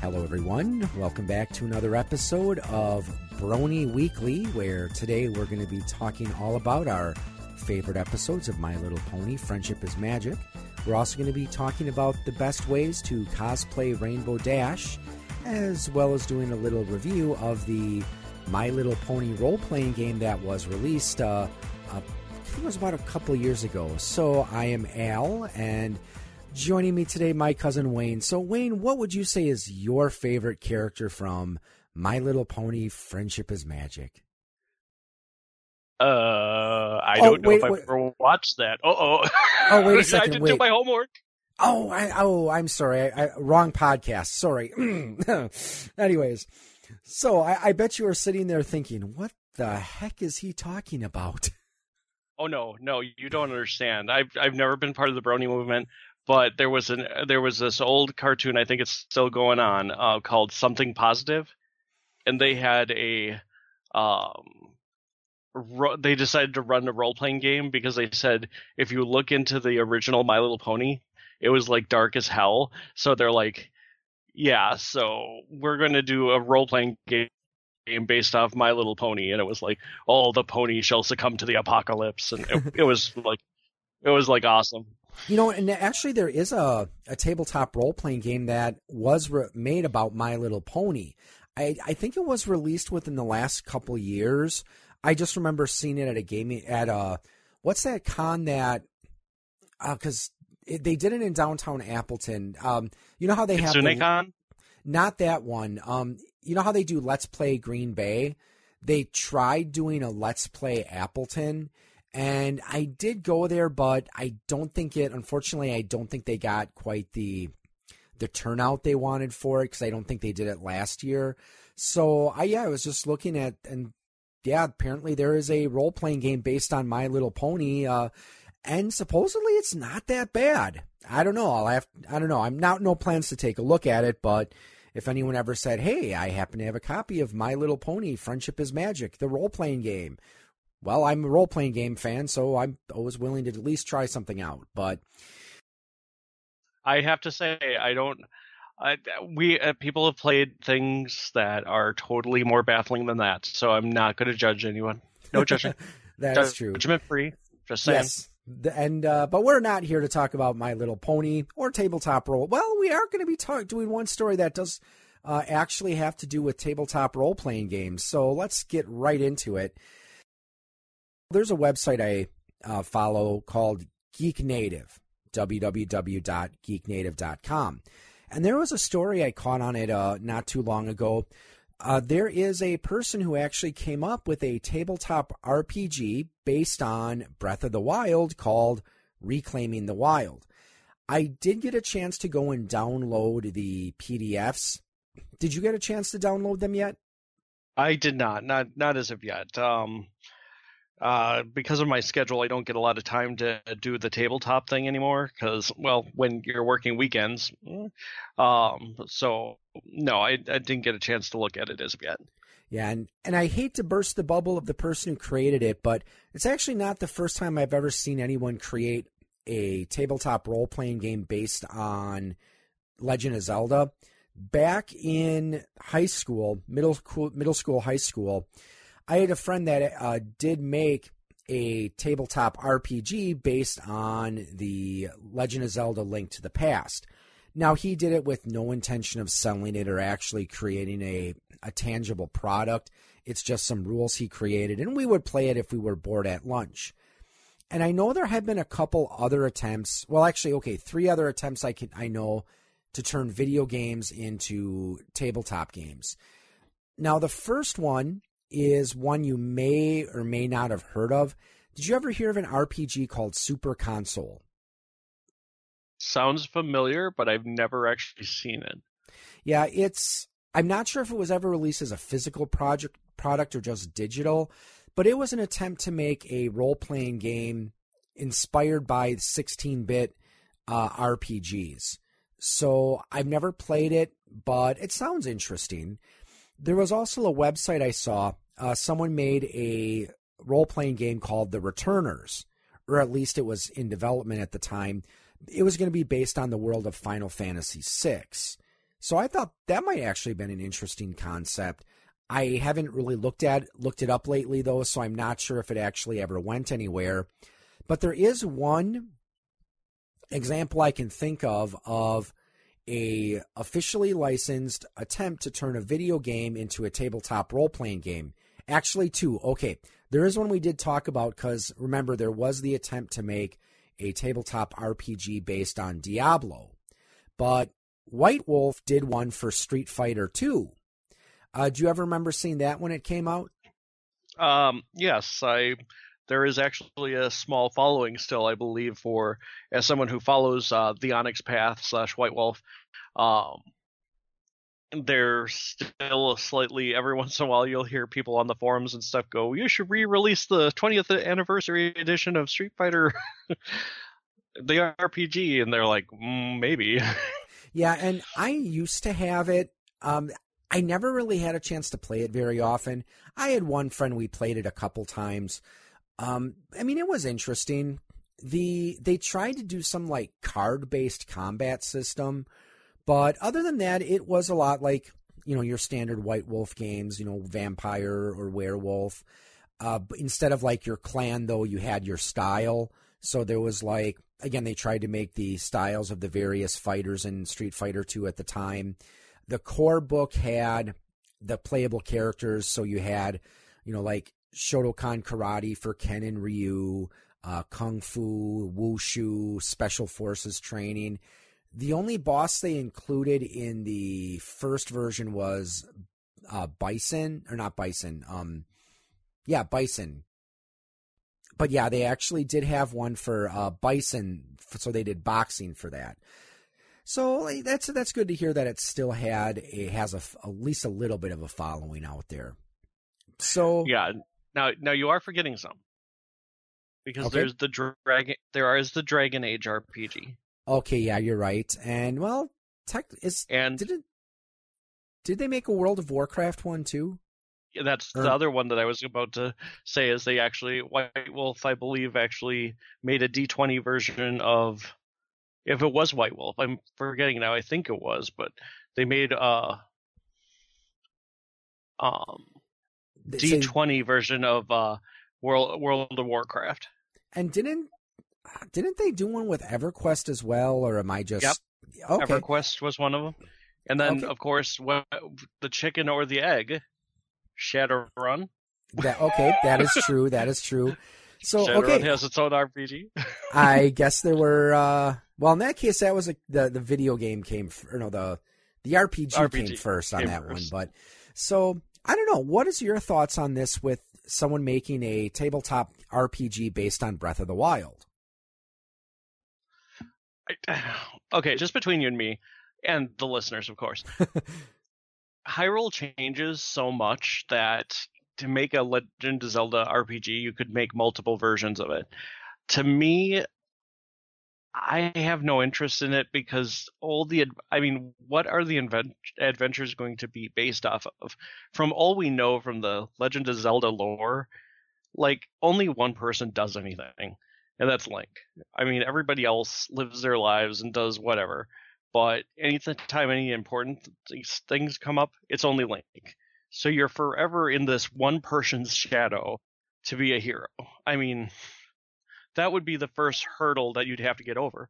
Hello, everyone. Welcome back to another episode of Brony Weekly, where today we're going to be talking all about our favorite episodes of My Little Pony Friendship is Magic. We're also going to be talking about the best ways to cosplay Rainbow Dash, as well as doing a little review of the My Little Pony role playing game that was released, uh, uh, I think it was about a couple years ago. So I am Al, and Joining me today, my cousin Wayne. So, Wayne, what would you say is your favorite character from My Little Pony Friendship is Magic? Uh, I oh, don't know wait, if I've ever watched that. oh. Oh, wait a second. I didn't wait. do my homework. Oh, I, oh, I'm sorry. I, I, wrong podcast. Sorry. Anyways, so I, I bet you are sitting there thinking, what the heck is he talking about? Oh no, no, you don't understand. I've I've never been part of the Brony movement but there was an there was this old cartoon I think it's still going on uh, called Something Positive, and they had a um, ro- they decided to run a role playing game because they said if you look into the original My Little Pony, it was like dark as hell. So they're like, yeah, so we're going to do a role playing game based off My Little Pony, and it was like, all the pony shall succumb to the apocalypse, and it, it was like, it was like awesome. You know, and actually, there is a, a tabletop role playing game that was re- made about My Little Pony. I, I think it was released within the last couple years. I just remember seeing it at a gaming at a what's that con that because uh, they did it in downtown Appleton. Um, you know how they have the, not that one. Um, you know how they do Let's Play Green Bay. They tried doing a Let's Play Appleton, and I did go there, but I don't think it. Unfortunately, I don't think they got quite the the turnout they wanted for it because I don't think they did it last year. So I yeah, I was just looking at and yeah, apparently there is a role playing game based on My Little Pony, uh, and supposedly it's not that bad. I don't know. I'll have I don't know. I'm not no plans to take a look at it, but if anyone ever said, "Hey, I happen to have a copy of My Little Pony: Friendship is Magic, the role playing game," well, I'm a role playing game fan, so I'm always willing to at least try something out. But I have to say, I don't. I, we uh, people have played things that are totally more baffling than that, so I'm not going to judge anyone. No judging. That's true. Judgment free. Just saying. Yes. And uh, but we're not here to talk about My Little Pony or tabletop role. Well, we are going to be talk- doing one story that does uh, actually have to do with tabletop role playing games. So let's get right into it. There's a website I uh, follow called Geek Native, www.geeknative.com. And there was a story I caught on it uh, not too long ago. Uh, there is a person who actually came up with a tabletop RPG based on Breath of the Wild called Reclaiming the Wild. I did get a chance to go and download the PDFs. Did you get a chance to download them yet? I did not, not not as of yet. Um, uh, because of my schedule, I don't get a lot of time to do the tabletop thing anymore. Because, well, when you're working weekends, mm, um, so no, I, I didn't get a chance to look at it as yet. Yeah, and, and I hate to burst the bubble of the person who created it, but it's actually not the first time I've ever seen anyone create a tabletop role playing game based on Legend of Zelda. Back in high school, middle school, middle school, high school, I had a friend that uh, did make a tabletop RPG based on the Legend of Zelda Link to the Past. Now, he did it with no intention of selling it or actually creating a, a tangible product. It's just some rules he created, and we would play it if we were bored at lunch. And I know there have been a couple other attempts. Well, actually, okay, three other attempts I can I know to turn video games into tabletop games. Now, the first one is one you may or may not have heard of. Did you ever hear of an RPG called Super Console? Sounds familiar, but I've never actually seen it. Yeah, it's I'm not sure if it was ever released as a physical project product or just digital, but it was an attempt to make a role-playing game inspired by 16-bit uh, RPGs. So I've never played it, but it sounds interesting. There was also a website I saw. Uh, someone made a role playing game called The Returners, or at least it was in development at the time. It was going to be based on the world of Final Fantasy VI. So I thought that might actually have been an interesting concept. I haven't really looked at looked it up lately though, so I'm not sure if it actually ever went anywhere. But there is one example I can think of of a officially licensed attempt to turn a video game into a tabletop role playing game. Actually, two. Okay, there is one we did talk about because remember there was the attempt to make a tabletop RPG based on Diablo, but White Wolf did one for Street Fighter Two. Uh, do you ever remember seeing that when it came out? Um, yes, I. There is actually a small following still, I believe, for as someone who follows uh, the Onyx Path slash White Wolf. Um, there's still slightly every once in a while you'll hear people on the forums and stuff go, "You should re-release the 20th anniversary edition of Street Fighter, the RPG," and they're like, mm, "Maybe." Yeah, and I used to have it. Um, I never really had a chance to play it very often. I had one friend we played it a couple times. Um, I mean, it was interesting. The they tried to do some like card based combat system, but other than that, it was a lot like you know your standard White Wolf games. You know, vampire or werewolf. Uh, instead of like your clan, though, you had your style. So there was like again, they tried to make the styles of the various fighters in Street Fighter 2 at the time. The core book had the playable characters, so you had, you know, like Shotokan karate for Ken and Ryu, uh, kung fu, wushu, special forces training. The only boss they included in the first version was uh, Bison, or not Bison. Um, yeah, Bison but yeah, they actually did have one for uh, Bison, so they did boxing for that. So that's that's good to hear that it still had it has a, at least a little bit of a following out there. So yeah, now now you are forgetting some because okay. there's the dragon there is the Dragon Age RPG. Okay, yeah, you're right. And well, tech is and did it, did they make a World of Warcraft one too? that's the other one that I was about to say is they actually White Wolf, I believe, actually made a D20 version of if it was White Wolf. I'm forgetting now. I think it was, but they made a um D20 version of uh World World of Warcraft. And didn't didn't they do one with EverQuest as well, or am I just? Yep. Okay. EverQuest was one of them, and then okay. of course the chicken or the egg Shadowrun. That okay, that is true. That is true. So Shadowrun okay, has its own RPG. I guess there were. uh Well, in that case, that was a, the the video game came. Or no, the the RPG, RPG came first on came that first. one. But so I don't know. What is your thoughts on this with someone making a tabletop RPG based on Breath of the Wild? Okay, just between you and me, and the listeners, of course. Hyrule changes so much that to make a Legend of Zelda RPG, you could make multiple versions of it. To me, I have no interest in it because all the I mean, what are the invent- adventures going to be based off of? From all we know from the Legend of Zelda lore, like only one person does anything, and that's Link. I mean, everybody else lives their lives and does whatever but anytime any important things come up, it's only Link. So you're forever in this one person's shadow to be a hero. I mean, that would be the first hurdle that you'd have to get over.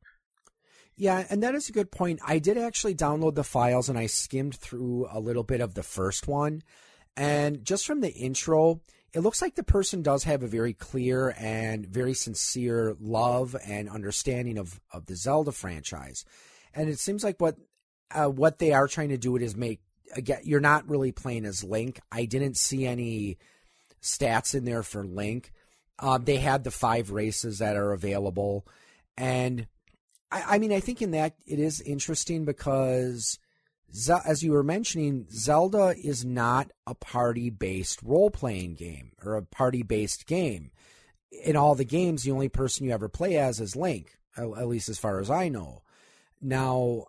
Yeah, and that is a good point. I did actually download the files and I skimmed through a little bit of the first one. And just from the intro, it looks like the person does have a very clear and very sincere love and understanding of, of the Zelda franchise and it seems like what uh, what they are trying to do it is make again you're not really playing as Link. I didn't see any stats in there for Link. Um, they had the five races that are available, and I, I mean I think in that it is interesting because. As you were mentioning, Zelda is not a party based role playing game or a party based game. In all the games, the only person you ever play as is Link, at least as far as I know. Now,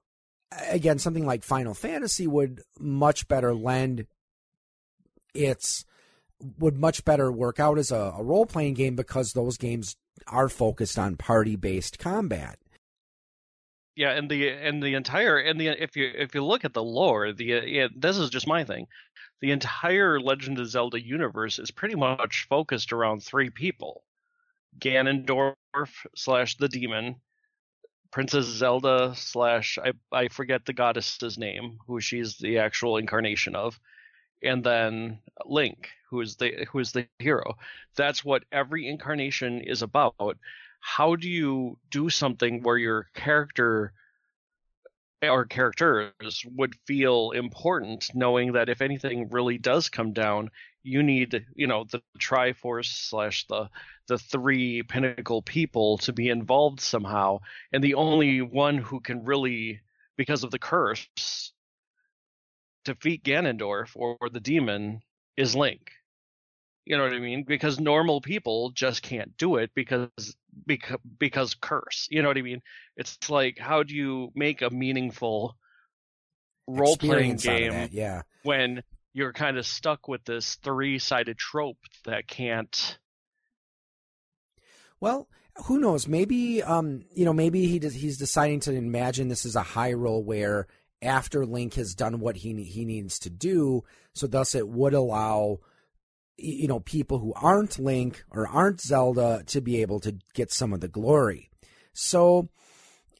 again, something like Final Fantasy would much better lend its would much better work out as a, a role playing game because those games are focused on party based combat. yeah, and the and the entire and the if you if you look at the lore, the yeah, this is just my thing. The entire Legend of Zelda universe is pretty much focused around three people: Ganondorf slash the demon, Princess Zelda slash I I forget the goddess's name, who she's the actual incarnation of, and then Link, who is the who is the hero. That's what every incarnation is about. How do you do something where your character or characters would feel important knowing that if anything really does come down you need you know the triforce slash the the three pinnacle people to be involved somehow and the only one who can really because of the curse defeat ganondorf or, or the demon is link. You know what i mean? Because normal people just can't do it because because because curse. You know what i mean? It's like how do you make a meaningful role playing game that, yeah. when you're kind of stuck with this three-sided trope that can't well who knows? Maybe um you know maybe he does, he's deciding to imagine this is a high Hyrule where after link has done what he he needs to do. So thus it would allow you know people who aren't link or aren't zelda to be able to get some of the glory. So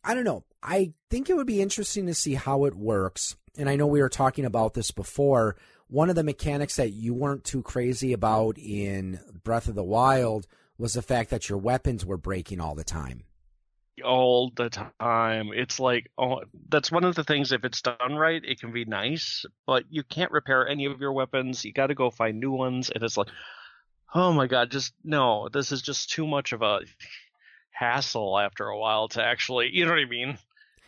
i don't know. I think it would be interesting to see how it works. And i know we were talking about this before. One of the mechanics that you weren't too crazy about in Breath of the Wild was the fact that your weapons were breaking all the time. All the time. It's like, oh, that's one of the things, if it's done right, it can be nice, but you can't repair any of your weapons. You got to go find new ones. And it's like, oh my God, just no, this is just too much of a hassle after a while to actually, you know what I mean?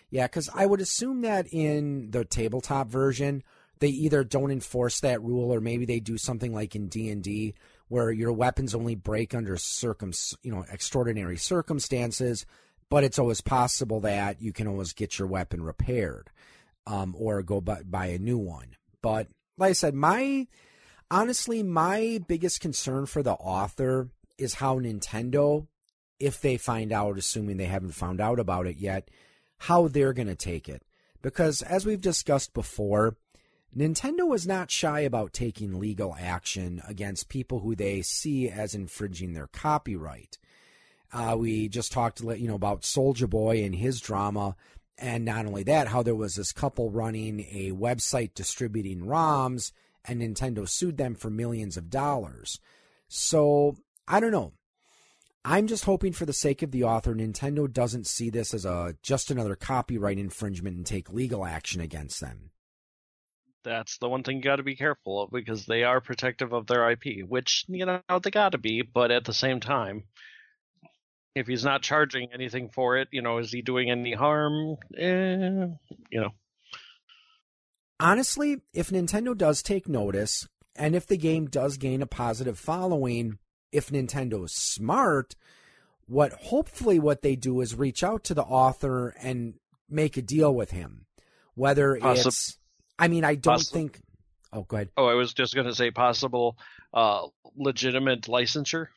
Yeah, because I would assume that in the tabletop version, they either don't enforce that rule or maybe they do something like in D&D where your weapons only break under circum you know extraordinary circumstances but it's always possible that you can always get your weapon repaired um, or go buy, buy a new one but like I said my honestly my biggest concern for the author is how Nintendo if they find out assuming they haven't found out about it yet how they're going to take it because as we've discussed before Nintendo is not shy about taking legal action against people who they see as infringing their copyright. Uh, we just talked, you know, about Soldier Boy and his drama, and not only that, how there was this couple running a website distributing ROMs, and Nintendo sued them for millions of dollars. So I don't know. I'm just hoping, for the sake of the author, Nintendo doesn't see this as a just another copyright infringement and take legal action against them that's the one thing you got to be careful of because they are protective of their IP, which you know they got to be, but at the same time, if he's not charging anything for it, you know, is he doing any harm? Eh, you know. Honestly, if Nintendo does take notice, and if the game does gain a positive following, if Nintendo's smart, what hopefully what they do is reach out to the author and make a deal with him, whether it's I mean, I don't think. Oh, go ahead. Oh, I was just going to say possible uh, legitimate licensure.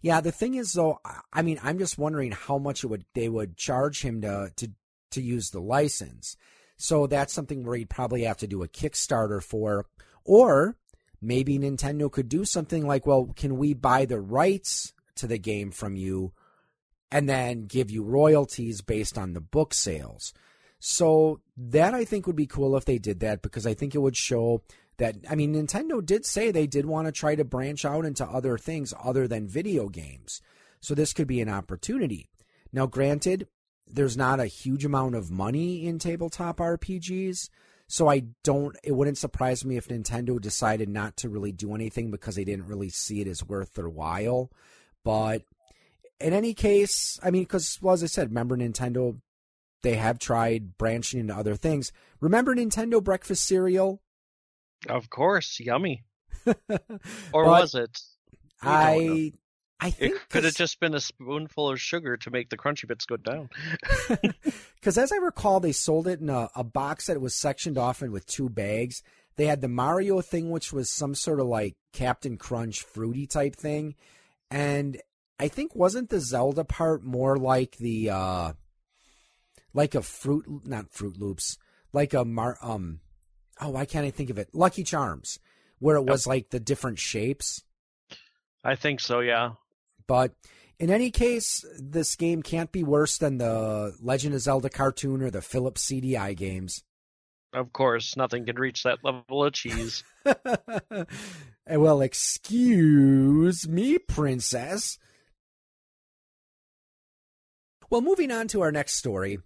Yeah, the thing is, though, I mean, I'm just wondering how much it would they would charge him to to to use the license. So that's something where he'd probably have to do a Kickstarter for, or maybe Nintendo could do something like, well, can we buy the rights to the game from you, and then give you royalties based on the book sales? So that I think would be cool if they did that because I think it would show that I mean Nintendo did say they did want to try to branch out into other things other than video games. So this could be an opportunity. Now granted, there's not a huge amount of money in tabletop RPGs, so I don't it wouldn't surprise me if Nintendo decided not to really do anything because they didn't really see it as worth their while. But in any case, I mean, because well, as I said, remember Nintendo they have tried branching into other things. Remember Nintendo breakfast cereal? Of course, yummy. or was it? I I think it could have just been a spoonful of sugar to make the crunchy bits go down. Because as I recall, they sold it in a, a box that was sectioned off and with two bags. They had the Mario thing, which was some sort of like Captain Crunch fruity type thing, and I think wasn't the Zelda part more like the uh like a fruit, not Fruit Loops, like a mar, um, oh, why can't I think of it? Lucky Charms, where it was like the different shapes. I think so, yeah. But in any case, this game can't be worse than the Legend of Zelda cartoon or the Philips CDI games. Of course, nothing can reach that level of cheese. Eh, well, excuse me, princess. Well, moving on to our next story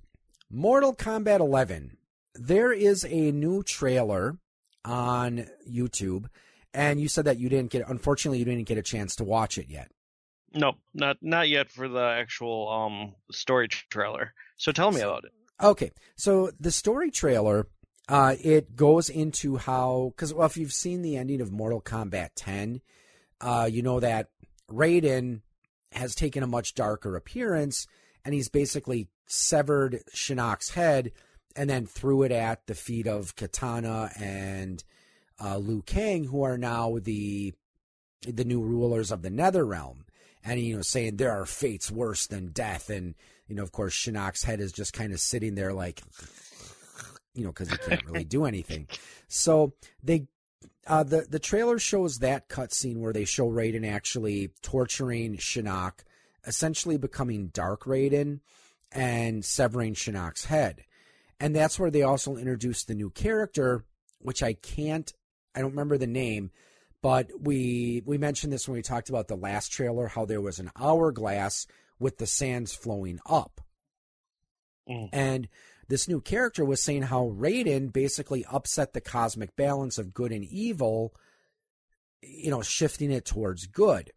Mortal Kombat 11. There is a new trailer on YouTube, and you said that you didn't get, unfortunately, you didn't get a chance to watch it yet. No, not not yet for the actual um story trailer. So tell me about it. Okay, so the story trailer, uh, it goes into how because well, if you've seen the ending of Mortal Kombat 10, uh, you know that Raiden has taken a much darker appearance, and he's basically severed Shinnok's head and then threw it at the feet of Kitana and uh, Liu Kang, who are now the the new rulers of the Nether Realm. And you know saying there are fates worse than death. And you know of course Shinnok's head is just kind of sitting there like you know because he can't really do anything. So they uh, the the trailer shows that cutscene where they show Raiden actually torturing Shinnok essentially becoming Dark Raiden and severing Shinnok's head and that's where they also introduced the new character which I can't I don't remember the name but we we mentioned this when we talked about the last trailer, how there was an hourglass with the sands flowing up. Mm. And this new character was saying how Raiden basically upset the cosmic balance of good and evil, you know, shifting it towards good.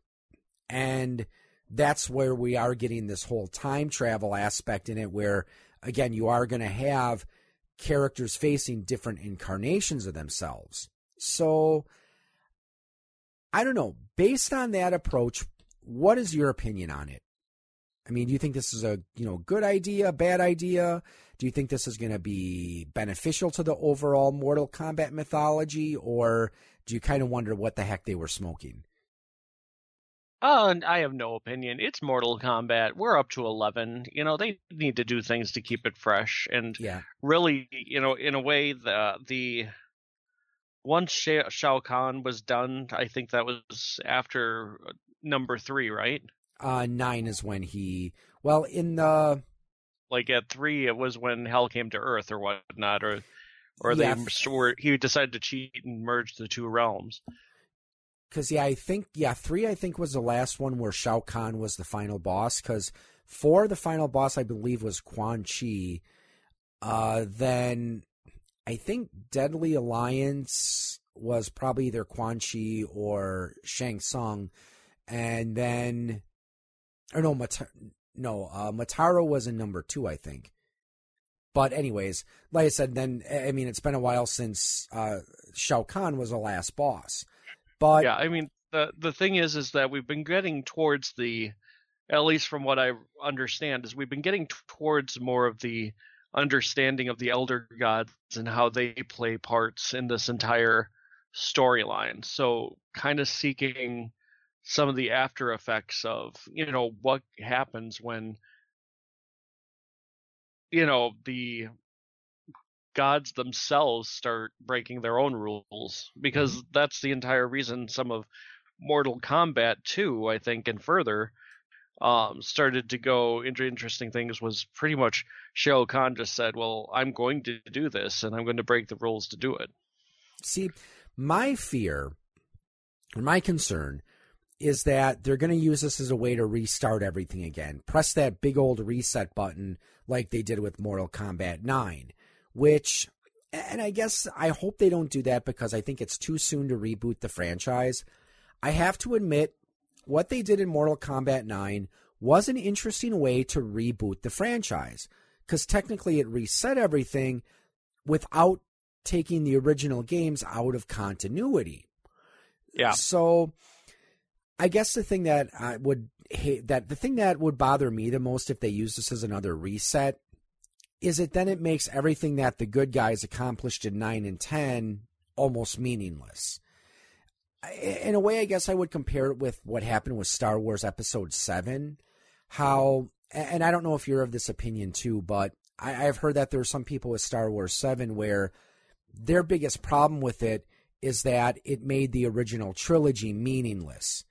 And that's where we are getting this whole time travel aspect in it, where again, you are going to have characters facing different incarnations of themselves. So I don't know. Based on that approach, what is your opinion on it? I mean, do you think this is a you know good idea, bad idea? Do you think this is going to be beneficial to the overall Mortal Kombat mythology, or do you kind of wonder what the heck they were smoking? Uh, I have no opinion. It's Mortal Kombat. We're up to eleven. You know, they need to do things to keep it fresh, and yeah. really, you know, in a way, the the once Shao Kahn was done, I think that was after uh, number three, right? Uh, nine is when he. Well, in the. Like at three, it was when Hell came to Earth or whatnot, or or yeah. they were he decided to cheat and merge the two realms. Because yeah, I think yeah, three I think was the last one where Shao Kahn was the final boss. Because four, the final boss I believe was Quan Chi. Uh, then I think Deadly Alliance was probably either Quan Chi or Shang Tsung, and then, or no, no, uh, Motaro was in number two, I think. But anyways, like I said, then I mean it's been a while since uh, Shao Kahn was the last boss. But yeah, I mean the the thing is, is that we've been getting towards the, at least from what I understand, is we've been getting towards more of the understanding of the elder gods and how they play parts in this entire storyline. So kind of seeking some of the after effects of, you know, what happens when you know, the gods themselves start breaking their own rules because mm-hmm. that's the entire reason some of Mortal Kombat 2, I think, and further um, started to go into interesting things was pretty much Shao Kahn just said, "Well, I'm going to do this, and I'm going to break the rules to do it." See, my fear, or my concern, is that they're going to use this as a way to restart everything again. Press that big old reset button like they did with Mortal Kombat 9, which, and I guess I hope they don't do that because I think it's too soon to reboot the franchise. I have to admit, what they did in Mortal Kombat 9 was an interesting way to reboot the franchise because technically it reset everything without taking the original games out of continuity. Yeah. So I guess the thing that I would hate that the thing that would bother me the most if they use this as another reset is it then it makes everything that the good guys accomplished in 9 and 10 almost meaningless in a way, I guess I would compare it with what happened with Star Wars Episode 7. How, and I don't know if you're of this opinion too, but I, I've heard that there are some people with Star Wars 7 where their biggest problem with it is that it made the original trilogy meaningless.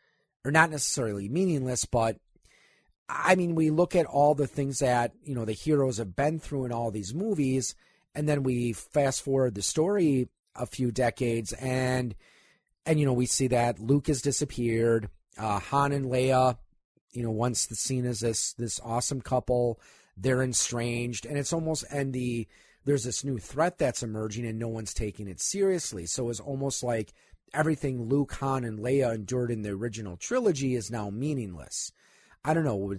Or not necessarily meaningless, but I mean, we look at all the things that, you know, the heroes have been through in all these movies, and then we fast forward the story a few decades and and you know, we see that Luke has disappeared, uh, Han and Leia, you know, once the scene is this this awesome couple, they're estranged, and it's almost and the there's this new threat that's emerging and no one's taking it seriously. So it's almost like everything Luke, Han, and Leia endured in the original trilogy is now meaningless. I don't know.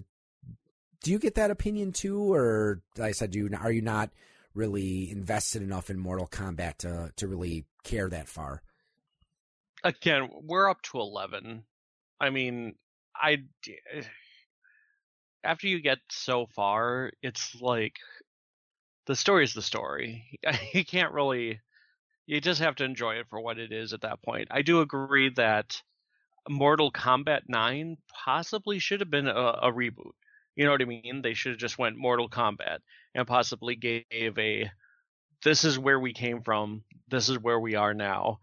Do you get that opinion too, or like I said, do you, are you not really invested enough in Mortal Kombat to to really care that far? Again, we're up to eleven. I mean, I after you get so far, it's like the story is the story. You can't really. You just have to enjoy it for what it is at that point. I do agree that Mortal Kombat 9 possibly should have been a, a reboot. You know what I mean? They should have just went Mortal Kombat and possibly gave a this is where we came from, this is where we are now,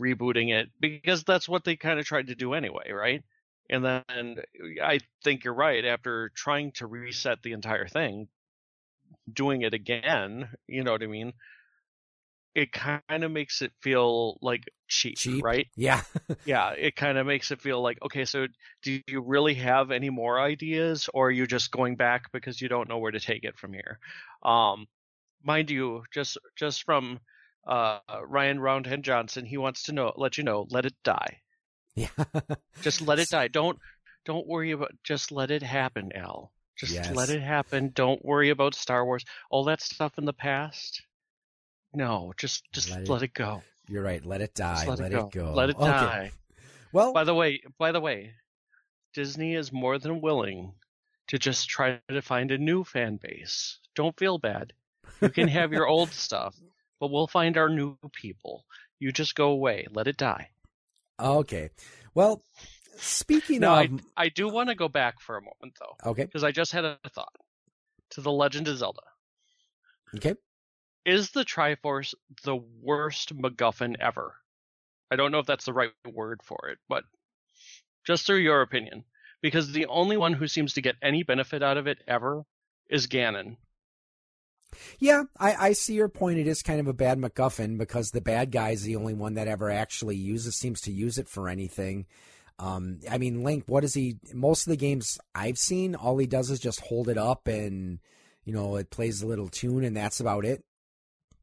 rebooting it because that's what they kind of tried to do anyway, right? And then uh, I think you're right. After trying to reset the entire thing, doing it again, you know what I mean? It kind of makes it feel like cheap, Cheap? right? Yeah. Yeah, it kind of makes it feel like, okay, so do you really have any more ideas, or are you just going back because you don't know where to take it from here? Um, mind you, just just from uh, Ryan Roundhead Johnson, he wants to know, let you know, let it die. yeah. Just let it die. Don't don't worry about. Just let it happen, Al. Just Yes. let it happen. Don't worry about Star Wars. All that stuff in the past. No, just just Let let it it, go. You're right. Let it die. Just Let, it, go. Let it Okay. die. Well, By the way, by the way, Disney is more than willing to just try to find a new fan base. Don't feel bad. You can have your old stuff, but we'll find our new people. You just go away. Let it die. okay. Well, speaking No, of, I do want to go back for a moment though, okay, because I just had a thought. To the Legend of Zelda. okay. Is the Triforce the worst MacGuffin ever? I don't know if that's the right word for it, but just through your opinion. Because the only one who seems to get any benefit out of it ever is Ganon. Yeah, I, I see your point. It is kind of a bad MacGuffin because the bad guy is the only one that ever actually uses seems to use it for anything. Um, I mean, Link, what is he? Most of the games I've seen, all he does is just hold it up and you know it plays a little tune, and that's about it.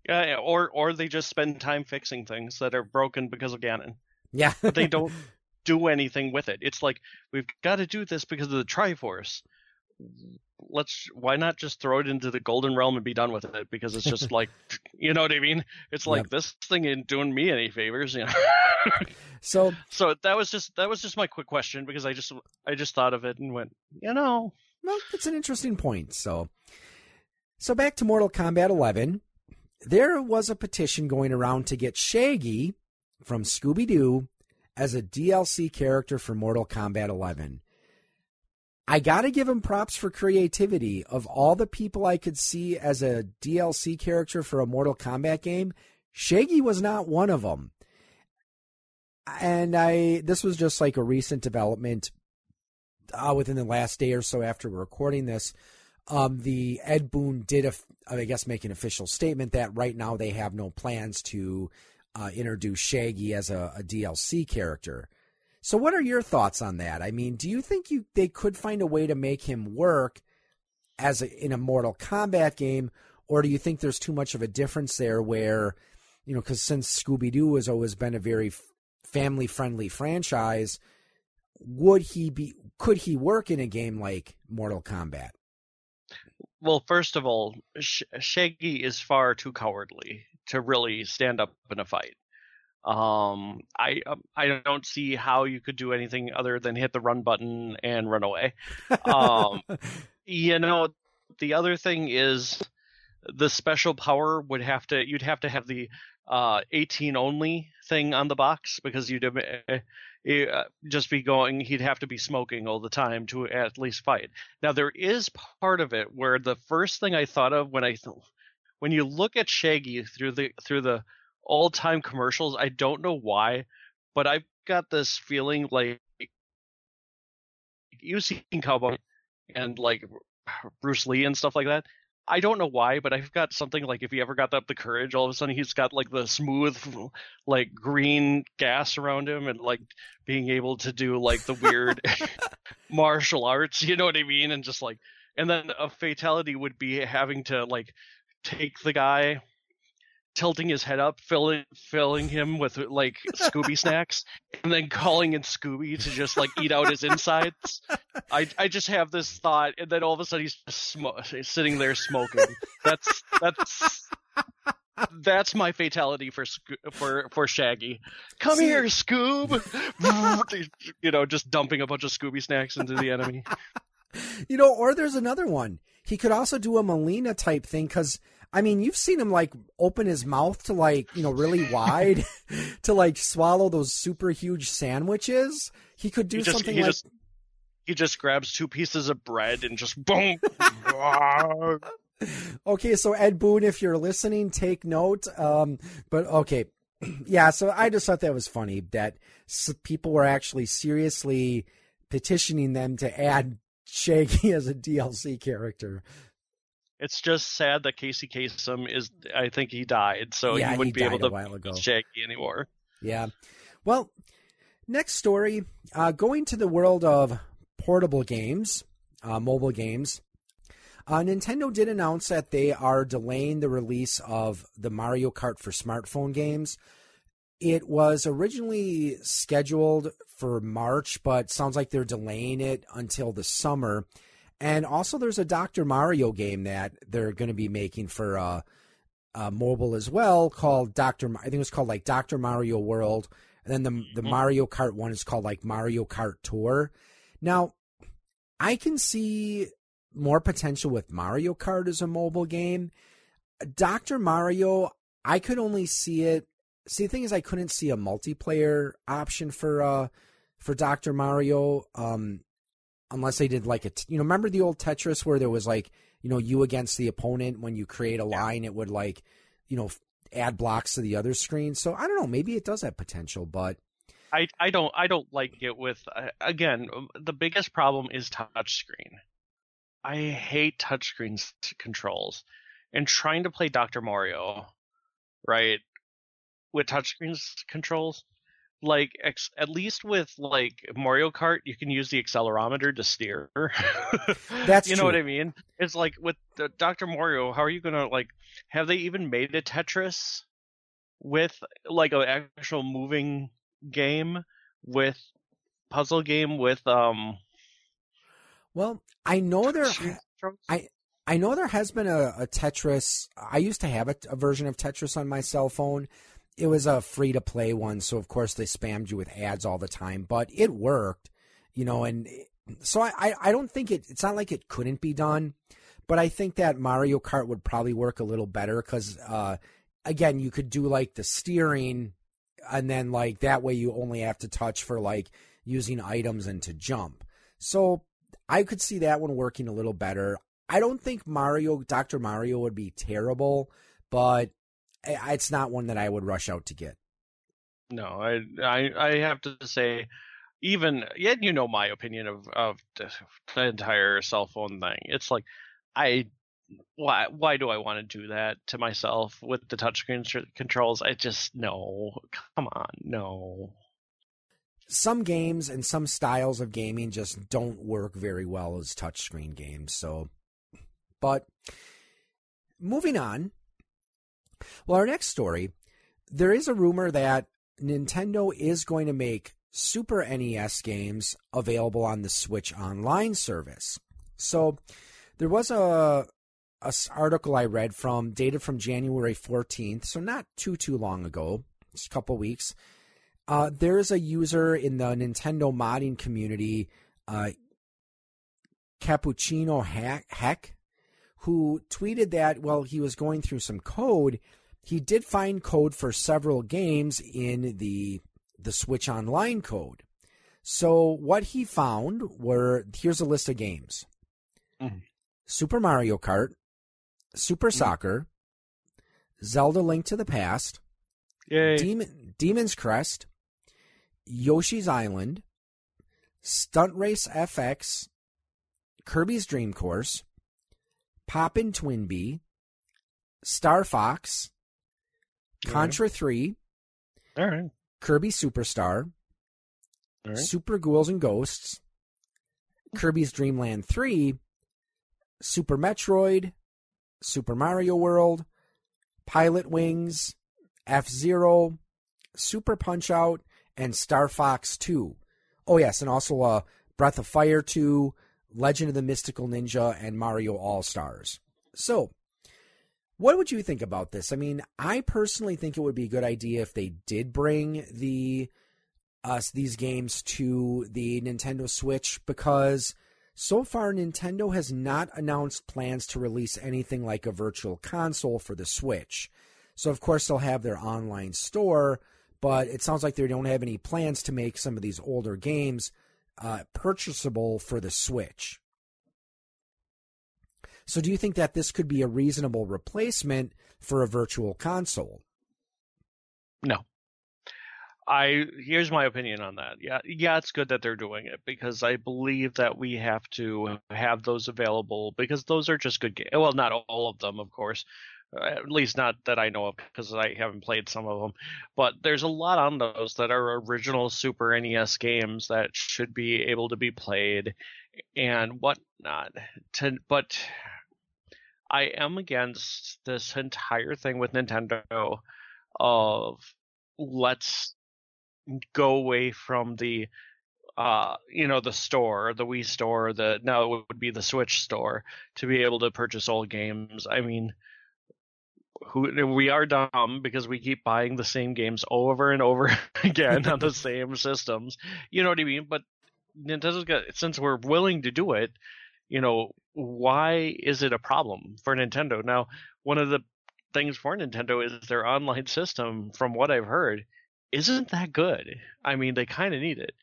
Yeah, yeah, or or they just spend time fixing things that are broken because of Ganon. Yeah, But they don't do anything with it. It's like we've got to do this because of the Triforce. Let's why not just throw it into the Golden Realm and be done with it? Because it's just like, you know what I mean? It's like Yep. this thing ain't doing me any favors, you know. so so that was just that was just my quick question because I just I just thought of it and went, you know, Well, that's an interesting point. So, so back to Mortal Kombat 11. There was a petition going around to get Shaggy from Scooby Doo as a DLC character for Mortal Kombat 11. I got to give him props for creativity. Of all the people I could see as a DLC character for a Mortal Kombat game, Shaggy was not one of them. And I this was just like a recent development uh, within the last day or so after we're recording this, um, the Ed Boon did, I guess, make an official statement that right now they have no plans to uh, introduce Shaggy as a, a DLC character. So, what are your thoughts on that? I mean, do you think you they could find a way to make him work as a, in a Mortal Kombat game, or do you think there's too much of a difference there? Where, you know, because since Scooby Doo has always been a very family friendly franchise, would he be could he work in a game like Mortal Kombat? Well, first of all, Sh- Shaggy is far too cowardly to really stand up in a fight. Um, I um, I don't see how you could do anything other than hit the run button and run away. Um, you know, the other thing is the special power would have to you'd have to have the uh 18 only thing on the box because you'd have- uh, just be going. He'd have to be smoking all the time to at least fight. Now there is part of it where the first thing I thought of when I when you look at Shaggy through the through the all time commercials, I don't know why, but I've got this feeling like you've seen Cowboy and like Bruce Lee and stuff like that. I don't know why, but I've got something like if he ever got up the courage, all of a sudden he's got like the smooth, like green gas around him, and like being able to do like the weird martial arts. You know what I mean? And just like, and then a fatality would be having to like take the guy tilting his head up, filling filling him with like Scooby snacks, and then calling in Scooby to just like eat out his insides. I I just have this thought, and then all of a sudden he's just sm- sitting there smoking. That's that's that's my fatality for for for Shaggy. Come See, here, Scoob. you know, just dumping a bunch of Scooby snacks into the enemy. You know, or there's another one. He could also do a Mileena type thing because I mean, you've seen him like open his mouth to like, you know, really wide to like swallow those super huge sandwiches. He could do he just, something he like just, he just grabs two pieces of bread and just boom. okay, so Ed Boon, if you're listening, take note. Um, but okay, yeah. So I just thought that was funny that people were actually seriously petitioning them to add Shaggy as a DLC character. It's just sad that Casey Kasem is. I think he died, so yeah, he wouldn't he be able to. Shaggy anymore. Yeah. Well, next story. Uh, going to the world of portable games, uh, mobile games. Uh, Nintendo did announce that they are delaying the release of the Mario Kart for smartphone games. It was originally scheduled for March, but sounds like they're delaying it until the summer. And also, there's a Dr. Mario game that they're going to be making for uh, uh, mobile as well, called Dr. I think it was called like Dr. Mario World. And then the the mm-hmm. Mario Kart one is called like Mario Kart Tour. Now, I can see more potential with Mario Kart as a mobile game. Dr. Mario, I could only see it. See, the thing is, I couldn't see a multiplayer option for uh for Dr. Mario. Um, unless they did like a, you know, remember the old Tetris where there was like, you know, you against the opponent. When you create a line, it would like, you know, add blocks to the other screen. So I don't know. Maybe it does have potential, but I I don't I don't like it with uh, again um, the biggest problem is touchscreen. I hate touchscreen controls, and trying to play Dr. Mario, right, with touchscreen controls like ex- at least with like Mario Kart, you can use the accelerometer to steer. That's you know what I mean. It's like with the Dr. Mario, how are you gonna like? Have they even made a Tetris with like an actual moving game with puzzle game with um? Well, I know there. I I know there has been a, a Tetris. I used to have a, a version of Tetris on my cell phone it was a free to play one, so of course they spammed you with ads all the time, but it worked, you know, and so I, I don't think it, it's not like it couldn't be done, but I think that Mario Kart would probably work a little better because, uh, again, you could do like the steering and then like that way you only have to touch for like using items and to jump. So I could see that one working a little better. I don't think Mario, Dr. Mario would be terrible, but it's not one that I would rush out to get. No, I I, I have to say, even yet you know my opinion of of the entire cell phone thing. It's like I why why do I want to do that to myself with the touchscreen controls? I just no, come on, no. Some games and some styles of gaming just don't work very well as touchscreen games. So, but moving on, well, our next story there is a rumor that Nintendo is going to make Super NES games available on the Switch Online service. So there was a, a article I read from dated from January 14th, so not too too long ago, just a couple weeks. Uh, there's a user in the Nintendo modding community, uh, KapuccinoHeck, who tweeted that while he was going through some code, he did find code for several games in the the Switch Online code. So what he found were here's a list of games: Mhm. Super Mario Kart, Super Soccer, Zelda: Link to the Past. Demon, Demon's Crest, Yoshi's Island, Stunt Race FX, Kirby's Dream Course, Poppin' Twinbee, Star Fox, Contra 3, All right. Kirby Superstar, All right. Super Ghouls and Ghosts, Kirby's Dream Land 3, Super Metroid, Super Mario World, Pilot Wings, F Zero, Super Punch Out, and Star Fox 2. Oh, yes, and also uh, Breath of Fire 2, Legend of the Mystical Ninja, and Mario All Stars. So, what would you think about this? I mean, I personally think it would be a good idea if they did bring the us these games to the Nintendo Switch because so far Nintendo has not announced plans to release anything like a virtual console for the Switch. So of course they'll have their online store, but it sounds like they don't have any plans to make some of these older games uh, purchasable for the Switch. So do you think that this could be a reasonable replacement for a virtual console? No. I here's my opinion on that. Yeah, yeah, it's good that they're doing it because I believe that we have to have those available because those are just good games. Well, not all of them, of course. At least not that I know of because I haven't played some of them. But there's a lot on those that are original Super NES games that should be able to be played and whatnot. To, but I am against this entire thing with Nintendo of let's go away from the uh you know the store the wii store the now it would be the switch store to be able to purchase old games i mean who we are dumb because we keep buying the same games over and over again on the same systems. You know what i mean? But nintendo's got since we're willing to do it you know why is it a problem for nintendo? Now one of the things for nintendo is their online system from what i've heard isn't that good. I mean, they kind of need it,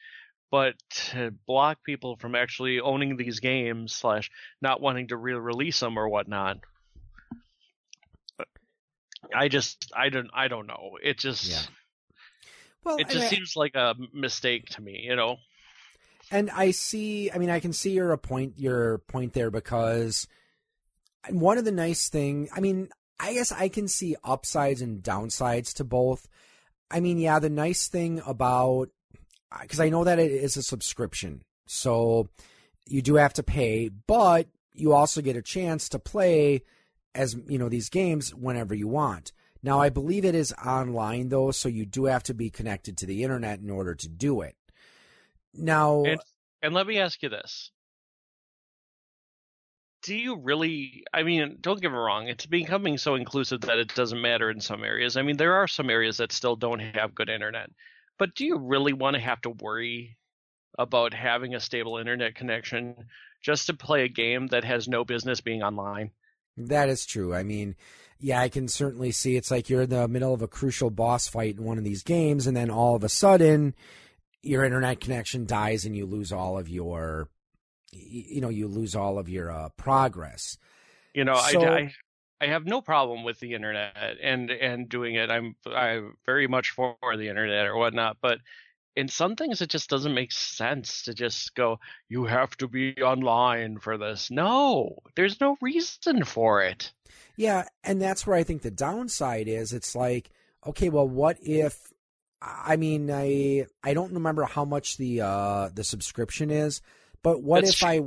but to block people from actually owning these games slash not wanting to re-release them or whatnot, I just I don't I don't know. It just Yeah. Well, it just I- seems like a mistake to me. You know. And I see, I mean, I can see your point, your point there because one of the nice thing, I mean, I guess I can see upsides and downsides to both. I mean, yeah, the nice thing about, because I know that it is a subscription, so you do have to pay, but you also get a chance to play as you know these games whenever you want. Now, I believe it is online though, so you do have to be connected to the internet in order to do it. Now, And, and let me ask you this. Do you really, I mean, don't get me wrong, it's becoming so inclusive that it doesn't matter in some areas. I mean, there are some areas that still don't have good internet. But do you really want to have to worry about having a stable internet connection just to play a game that has no business being online? That is true. I mean, yeah, I can certainly see it's like you're in the middle of a crucial boss fight in one of these games, and then all of a sudden, your internet connection dies and you lose all of your, you know, you lose all of your uh, progress. You know, So- I, I I have no problem with the internet and and doing it. I'm I'm very much for the internet or whatnot, but in some things it just doesn't make sense to just go. You have to be online for this. No, there's no reason for it. Yeah, and that's where I think the downside is. It's like, okay, well, what if? I mean, I I don't remember how much the uh the subscription is, but what That's if I?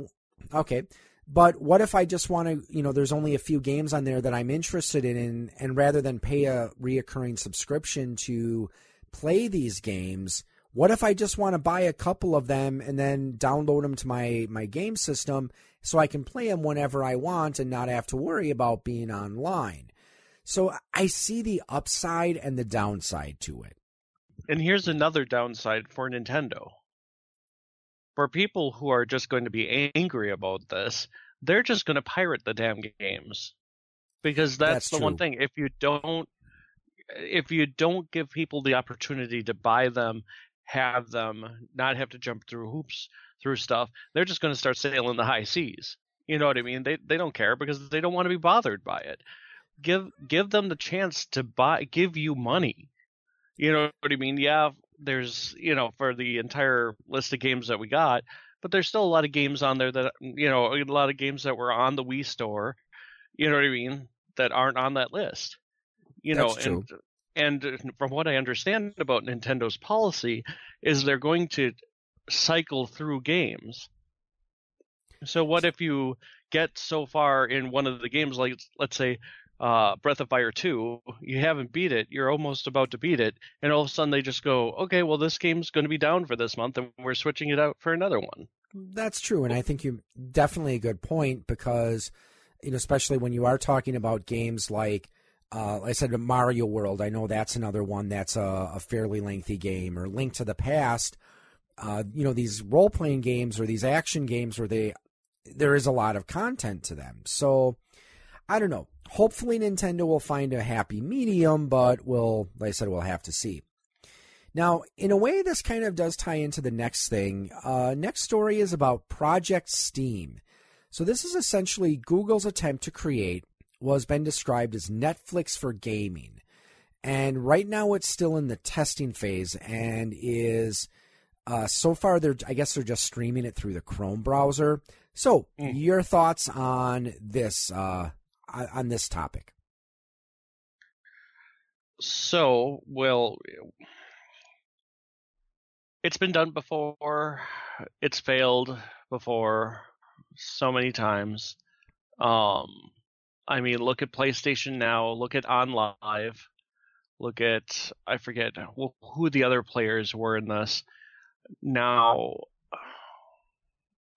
Okay, but what if I just want to? You know, there's only a few games on there that I'm interested in, and, and rather than pay a reoccurring subscription to play these games. What if I just want to buy a couple of them and then download them to my, my game system so I can play them whenever I want and not have to worry about being online? So I see the upside and the downside to it. And here's another downside for Nintendo. For people who are just going to be angry about this, they're just going to pirate the damn games. Because that's, That's the one thing. If you don't if you don't give people the opportunity to buy them, have them not have to jump through hoops through stuff. They're just going to start sailing the high seas. You know what I mean? They they don't care because they don't want to be bothered by it. Give give them the chance to buy give you money. You know what I mean? Yeah, there's you know for the entire list of games that we got, but there's still a lot of games on there that you know a lot of games that were on the Wii store. You know what I mean? That aren't on that list. You That's know, true. and and from what I understand about Nintendo's policy is they're going to cycle through games. So what if you get so far in one of the games, like let's say uh, Breath of Fire 2, you haven't beat it, you're almost about to beat it, and all of a sudden they just go, okay, well this game's going to be down for this month, and we're switching it out for another one. That's true, and I think you definitely a good point because you know, especially when you are talking about games like. Uh, I said, Mario World. I know that's another one that's a, a fairly lengthy game, or Link to the Past. Uh, you know, these role playing games or these action games where they there is a lot of content to them. So I don't know. Hopefully, Nintendo will find a happy medium, but we'll, like I said, we'll have to see. Now, in a way, this kind of does tie into the next thing. Uh, next story is about Project Stream. So this is essentially Google's attempt to create has been described as Netflix for gaming. And right now it's still in the testing phase and is uh, so far they're I guess they're just streaming it through the Chrome browser. So Mm. your thoughts on this uh, on this topic? So, well, it's been done before. It's failed before so many times. Um, I mean, look at PlayStation Now. Look at OnLive. Look at I forget wh- who the other players were in this. Now,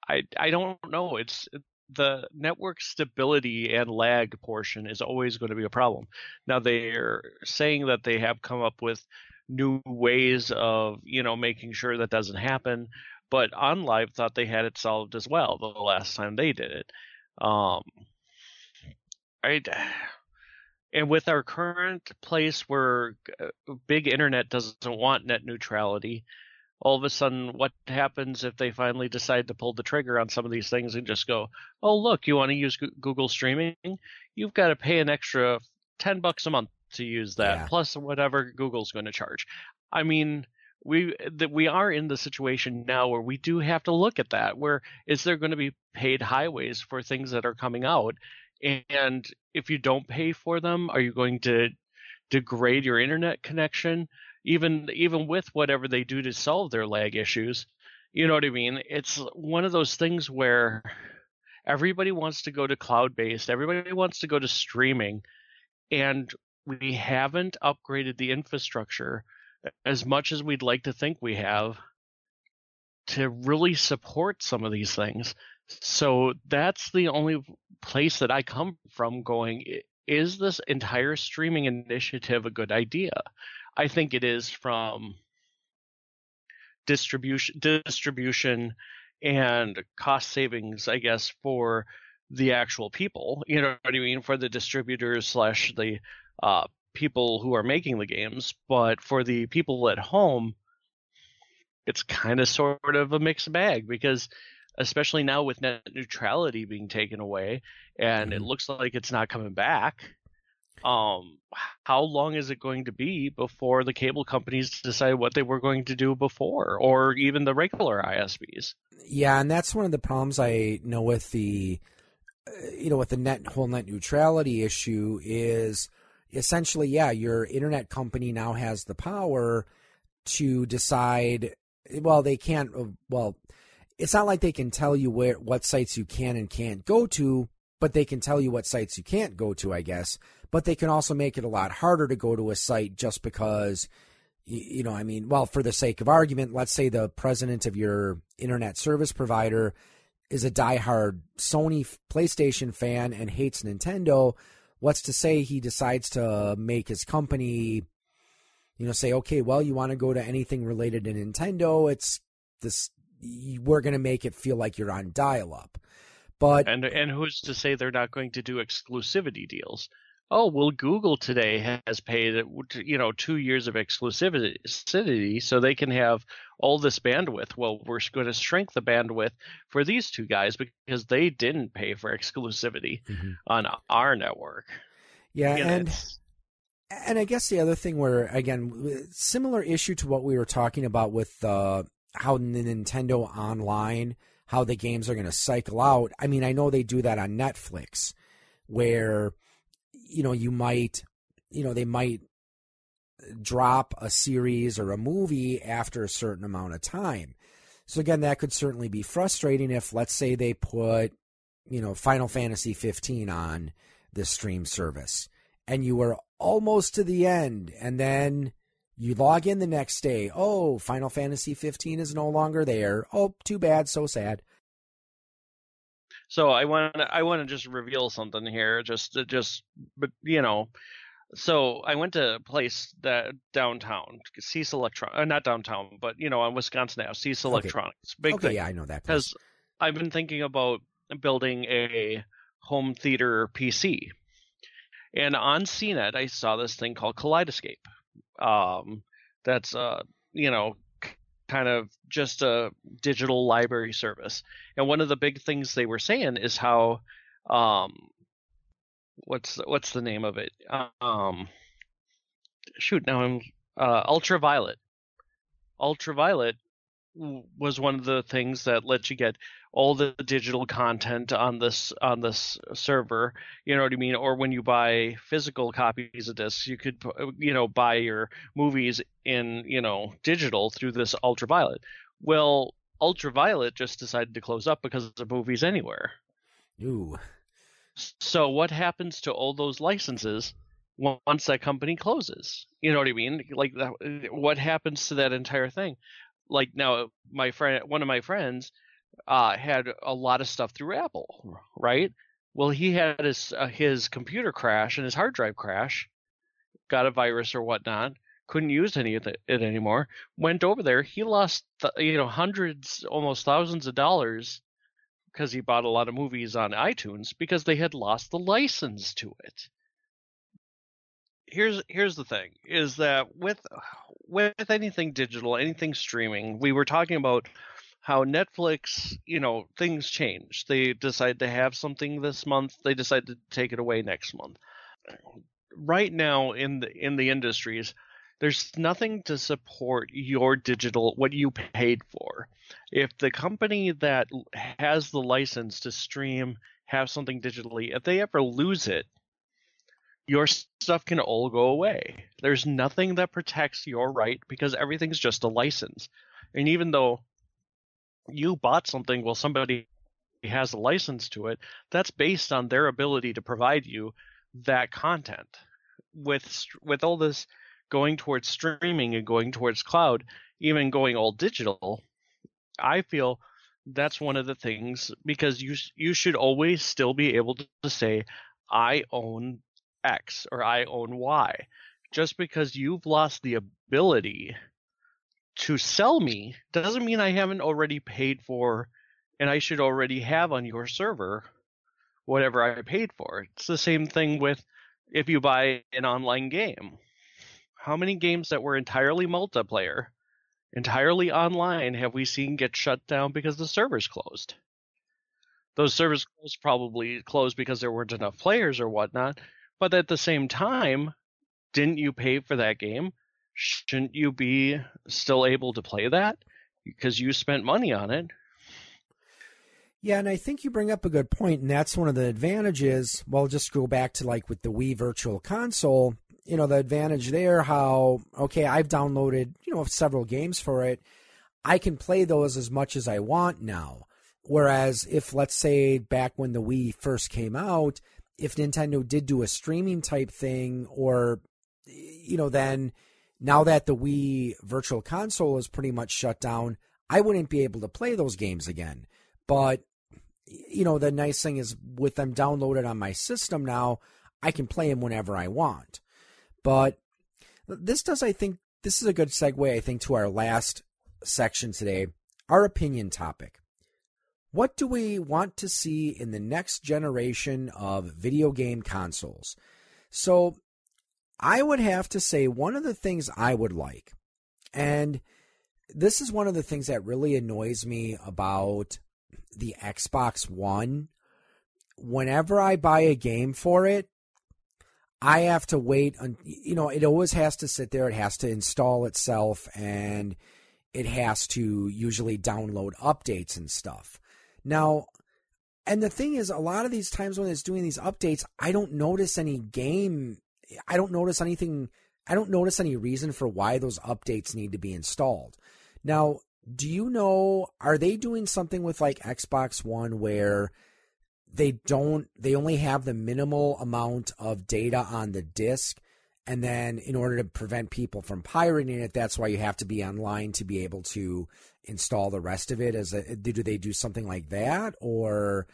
I I don't know. It's the network stability and lag portion is always going to be a problem. Now they're saying that they have come up with new ways of, you know, making sure that doesn't happen, but OnLive thought they had it solved as well the last time they did it. Um I and with our current place where uh, big internet doesn't want net neutrality, all of a sudden what happens if they finally decide to pull the trigger on some of these things and just go, "Oh, look, you want to use Google streaming? You've got to pay an extra 10 bucks a month to use that Yeah. plus whatever Google's going to charge." I mean, we that we are in the situation now where we do have to look at that. Where is there going to be paid highways for things that are coming out? And if you don't pay for them, are you going to degrade your internet connection? Even even with whatever they do to solve their lag issues, you know what I mean? It's one of those things where everybody wants to go to cloud based, everybody wants to go to streaming, and we haven't upgraded the infrastructure as much as we'd like to think we have to really support some of these things. So that's the only place that I come from going, is this entire streaming initiative a good idea? I think it is from distribution distribution and cost savings, I guess, for the actual people. You know what I mean? For the distributors slash the uh, people who are making the games, but for the people at home, it's kind of sort of a mixed bag because especially now with net neutrality being taken away and it Mhm. looks like it's not coming back um how long is it going to be before the cable companies decide what they were going to do before or even the regular ISPs Yeah, and that's one of the problems I know with the, uh, you know, with the net whole net neutrality issue is essentially, yeah, your internet company now has the power to decide. Well, they can't. uh, Well, it's not like they can tell you where what sites you can and can't go to, but they can tell you what sites you can't go to, I guess. But they can also make it a lot harder to go to a site just because you know, I mean, well, for the sake of argument, let's say the president of your internet service provider is a diehard Sony PlayStation fan and hates Nintendo. What's to say he decides to make his company, you know, say, okay, well, you want to go to anything related to Nintendo? It's this, we're going to make it feel like you're on dial up. But and and who's to say they're not going to do exclusivity deals oh well google today has paid you know two years of exclusivity so they can have all this bandwidth well we're going to shrink the bandwidth for these two guys because they didn't pay for exclusivity mm-hmm. on our network yeah and and i guess the other thing where again similar issue to what we were talking about with uh, how the nintendo online how the games are going to cycle out i mean i know they do that on netflix where you know, you might, you know, they might drop a series or a movie after a certain amount of time. So again, that could certainly be frustrating if, let's say, they put, you know, Final Fantasy 15 on the stream service, and you were almost to the end, and then you log in the next day. Oh, Final Fantasy 15 is no longer there. Oh, too bad, so sad. So I want to I want to just reveal something here, just just but you know, so I went to a place that downtown, Cease Electron, uh, not downtown, but you know, on Wisconsin Ave, Cease Electronics, okay. big okay, thing. Yeah, I know that because I've been thinking about building a home theater PC, and on CNET I saw this thing called Kaleidoscape. Um, that's uh, you know, kind of just a digital library service. And one of the big things they were saying is how um what's what's the name of it? Um shoot, now I'm uh ultraviolet. Ultraviolet was one of the things that let you get all the digital content on this on this server you know what i mean? Or when you buy physical copies of discs you could uh, you know buy your movies in you know digital through this ultraviolet. Well ultraviolet just decided to close up because of movies anywhere. Ooh. So what happens to all those licenses once that company closes? You know what i mean? Like uh, what happens to that entire thing like now my friend one of my friends uh, had a lot of stuff through Apple, right? Well, he had his uh, his computer crash and his hard drive crash, got a virus or whatnot, couldn't use any of it anymore. Went over there, he lost you know hundreds, almost thousands of dollars because he bought a lot of movies on iTunes because they had lost the license to it. Here's here's the thing: is that with with anything digital, anything streaming, we were talking about how Netflix, you know, things change. They decide to have something this month, they decide to take it away next month. Right now in the in the industries, there's nothing to support your digital what you paid for. If the company that has the license to stream have something digitally, if they ever lose it, your stuff can all go away. There's nothing that protects your right because everything's just a license. And even though you bought something well somebody has a license to it that's based on their ability to provide you that content with with all this going towards streaming and going towards cloud even going all digital i feel that's one of the things because you you should always still be able to say i own x or i own y just because you've lost the ability to sell me doesn't mean I haven't already paid for and I should already have on your server whatever I paid for. It's the same thing with if you buy an online game. How many games that were entirely multiplayer, entirely online, have we seen get shut down because the servers closed? Those servers closed probably closed because there weren't enough players or whatnot, but at the same time, didn't you pay for that game? shouldn't you be still able to play that because you spent money on it? Yeah, and I think you bring up a good point, and that's one of the advantages. Well, just go back to like with the Wii Virtual Console, you know, the advantage there, how, okay, I've downloaded, you know, several games for it. I can play those as much as I want now. Whereas if, let's say, back when the Wii first came out, if Nintendo did do a streaming type thing, or, you know, then now that the Wii Virtual Console is pretty much shut down, I wouldn't be able to play those games again. But you know, the nice thing is with them downloaded on my system now, I can play them whenever I want. But this does, I think, this is a good segue, I think, to our last section today, our opinion topic. What do we want to see in the next generation of video game consoles? So I would have to say one of the things I would like, and this is one of the things that really annoys me about the Xbox One. Whenever I buy a game for it, I have to wait. You know, it always has to sit there. It has to install itself, and it has to usually download updates and stuff. Now, and the thing is, a lot of these times when it's doing these updates, I don't notice any game. I don't notice anything. I don't notice any reason for why those updates need to be installed. Now, do you know, are they doing something with like Xbox One where they don't, they only have the minimal amount of data on the disk? And then in order to prevent people from pirating it, that's why you have to be online to be able to install the rest of it. As a, do they do something like that, or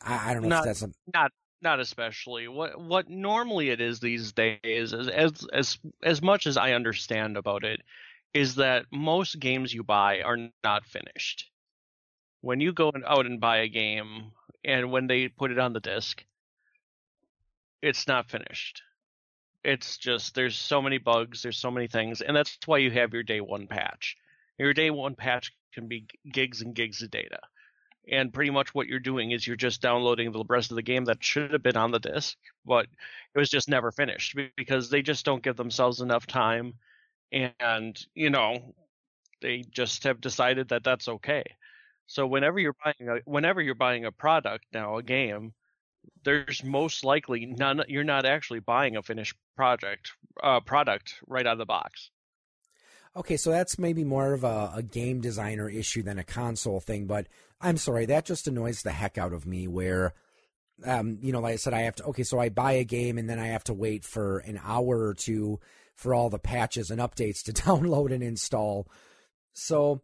I, I don't know not, if that's a, not not especially. What what normally it is these days is as as as much as I understand about it is that most games you buy are not finished. When you go out and buy a game, and when they put it on the disc, it's not finished it's just there's so many bugs, there's so many things, and that's why you have your day one patch. Your day one patch can be gigs and gigs of data. And pretty much what you're doing is you're just downloading the rest of the game that should have been on the disc, but it was just never finished because they just don't give themselves enough time. And, you know, they just have decided that that's okay. So whenever you're buying a whenever you're buying a product now, a game, there's most likely none you're not actually buying a finished project uh, product right out of the box okay so that's maybe more of a, a, game designer issue than a console thing but i'm sorry that just annoys the heck out of me where um, you know like i said i have to okay so i buy a game and then i have to wait for an hour or two for all the patches and updates to download and install. So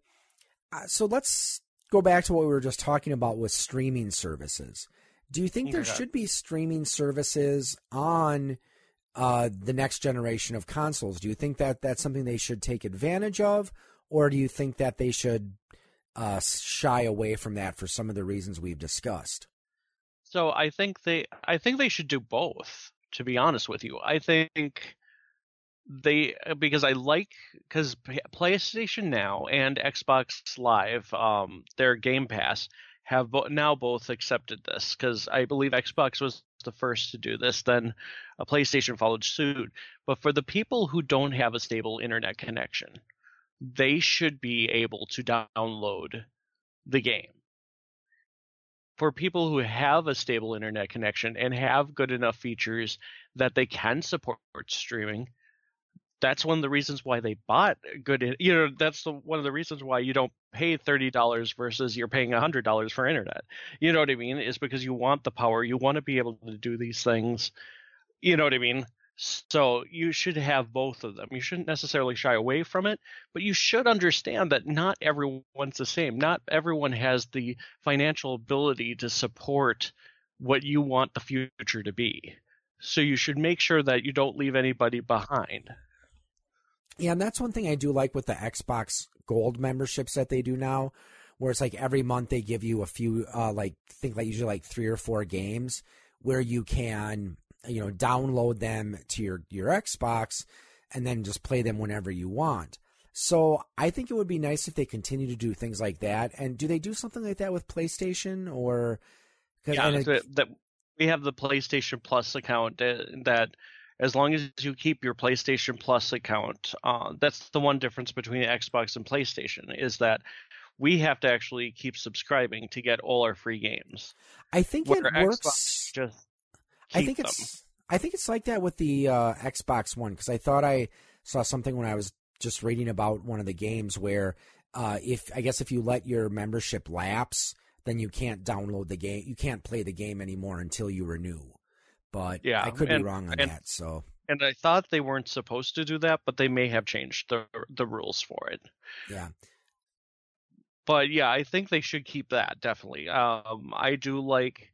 uh, so let's go back to what we were just talking about with streaming services. Do you think there should be streaming services on uh, the next generation of consoles? Do you think that that's something they should take advantage of, or do you think that they should uh, shy away from that for some of the reasons we've discussed? So I think they, I think they should do both. To be honest with you, I think they because I like because PlayStation Now and Xbox Live, um, their Game Pass have bo- now both accepted this because I believe Xbox was the first to do this. Then a PlayStation followed suit. But for the people who don't have a stable internet connection, they should be able to download the game. For people who have a stable internet connection and have good enough features that they can support streaming, that's one of the reasons why they bought good you know that's the, one of the reasons why you don't pay $30 versus you're paying $100 for internet. You know what i mean? Is because you want the power. You want to be able to do these things. You know what i mean? So you should have both of them. You shouldn't necessarily shy away from it but you should understand that not everyone's the same. Not everyone has the financial ability to support what you want the future to be. So you should make sure that you don't leave anybody behind yeah, and that's one thing I do like with the Xbox Gold memberships that they do now, where it's like every month they give you a few, uh, like I think like usually like three or four games where you can, you know, download them to your your Xbox and then just play them whenever you want. So I think it would be nice if they continue to do things like that. And do they do something like that with PlayStation or? Yeah, it, that we have the PlayStation Plus account uh, that as long as you keep your PlayStation Plus account. Uh, that's the one difference between Xbox and PlayStation is that we have to actually keep subscribing to get all our free games. I think it works. just I think them. it's I think it's like that with the uh, Xbox One because I thought I saw something when I was just reading about one of the games where uh, if I guess if you let your membership lapse, then you can't download the game. You can't play the game anymore until you renew but yeah, I could and, be wrong on and, that. So, and I thought they weren't supposed to do that, but they may have changed the the rules for it. Yeah. But yeah, I think they should keep that definitely. Um, I do like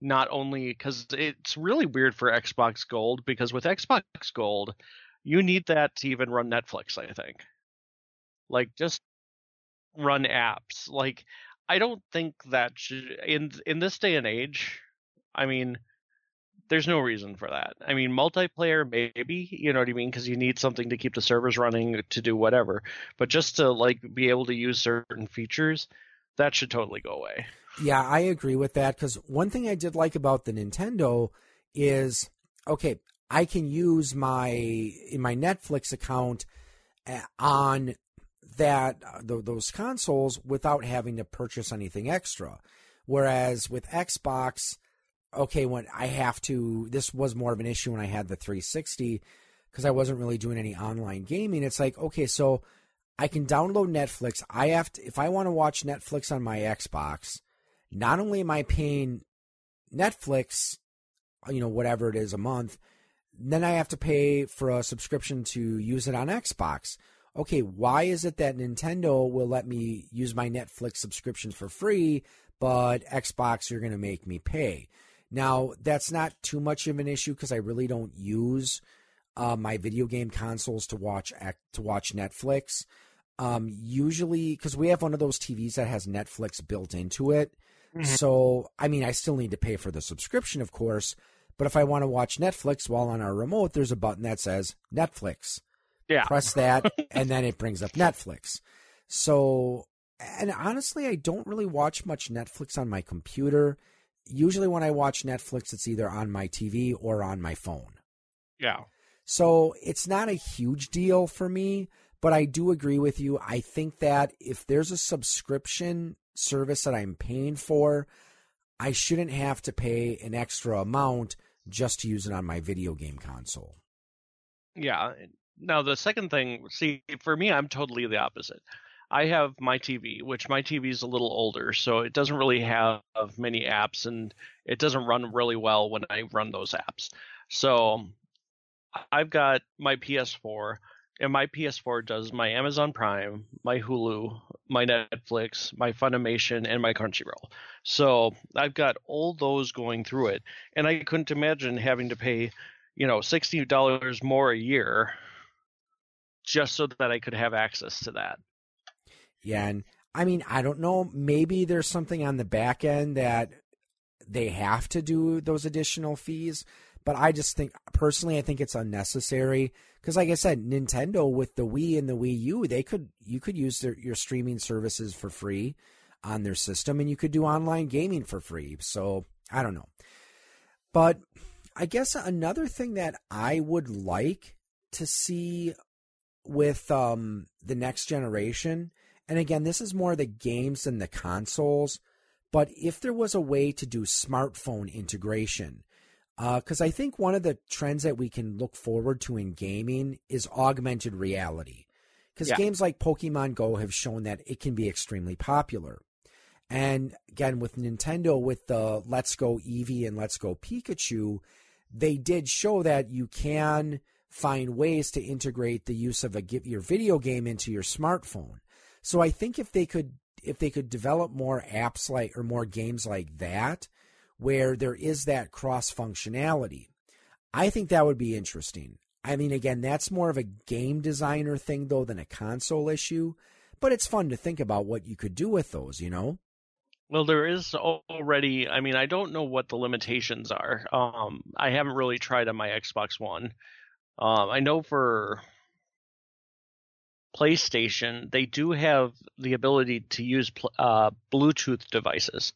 not only because it's really weird for Xbox Gold because with Xbox Gold, you need that to even run Netflix. I think, like just run apps. Like I don't think that should in in this day and age. I mean, there's no reason for that. I mean, multiplayer maybe, you know what I mean, because you need something to keep the servers running to do whatever. But just to like be able to use certain features, that should totally go away. Yeah, I agree with that because one thing I did like about the Nintendo is okay, I can use my in my Netflix account uh, on that those consoles without having to purchase anything extra. Whereas with Xbox, okay, when I have to, this was more of an issue when I had the 360 because I wasn't really doing any online gaming. It's like, okay, so I can download Netflix. I have to, if I want to watch Netflix on my Xbox, not only am I paying Netflix, you know, whatever it is a month, then I have to pay for a subscription to use it on Xbox. Okay, why is it that Nintendo will let me use my Netflix subscription for free, but Xbox you're going to make me pay? Now, that's not too much of an issue because I really don't use uh, my video game consoles to watch to watch Netflix. Um, usually, because we have one of those TVs that has Netflix built into it. Mm-hmm. So, I mean, I still need to pay for the subscription, of course. But if I want to watch Netflix while on our remote, there's a button that says Netflix. Yeah. Press that, and then it brings up Netflix. So, and honestly, I don't really watch much Netflix on my computer usually when I watch Netflix, it's either on my TV or on my phone. Yeah. So it's not a huge deal for me, but I do agree with you. I think that if there's a subscription service that I'm paying for, I shouldn't have to pay an extra amount just to use it on my video game console. Yeah. Now, the second thing, see, for me, I'm totally the opposite. I have my TV, which my TV is a little older, so it doesn't really have many apps and it doesn't run really well when I run those apps. So I've got my PS4, and my PS4 does my Amazon Prime, my Hulu, my Netflix, my Funimation, and my Crunchyroll. So I've got all those going through it, and I couldn't imagine having to pay, you know, sixty dollars more a year just so that I could have access to that. Yeah, and I mean, I don't know. Maybe there's something on the back end that they have to do those additional fees, but I just think personally, I think it's unnecessary because, like I said, Nintendo with the Wii and the Wii U, they could you could use their, your streaming services for free on their system, and you could do online gaming for free. So I don't know, but I guess another thing that I would like to see with um, the next generation and again, this is more the games than the consoles. But if there was a way to do smartphone integration, because uh, I think one of the trends that we can look forward to in gaming is augmented reality. Because yeah. games like Pokemon Go have shown that it can be extremely popular. And again, with Nintendo, with the Let's Go Eevee and Let's Go Pikachu, they did show that you can find ways to integrate the use of a your video game into your smartphone. So I think if they could if they could develop more apps like or more games like that where there is that cross functionality, I think that would be interesting. I mean again, that's more of a game designer thing though than a console issue, but it's fun to think about what you could do with those, you know? Well, there is already. I mean, I don't know what the limitations are. Um, I haven't really tried on my Xbox One. Um, I know for PlayStation, they do have the ability to use uh, Bluetooth devices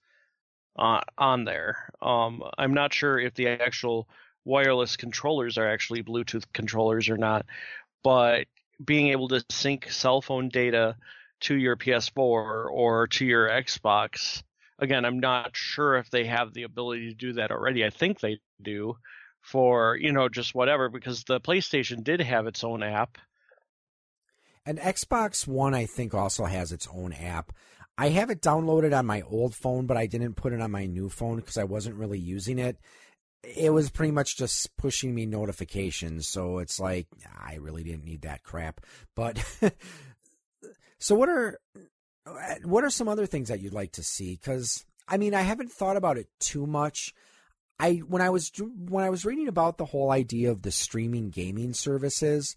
uh, on there. Um, I'm not sure if the actual wireless controllers are actually Bluetooth controllers or not, but being able to sync cell phone data to your PS4 or to your Xbox. Again, I'm not sure if they have the ability to do that already. I think they do for, you know, just whatever, because the PlayStation did have its own app and Xbox One, I think, also has its own app. I have it downloaded on my old phone, but I didn't put it on my new phone because I wasn't really using it. It was pretty much just pushing me notifications. So it's like, I really didn't need that crap. But so what are what are some other things that you'd like to see? Because I mean, I haven't thought about it too much. I when I was when I was reading about the whole idea of the streaming gaming services,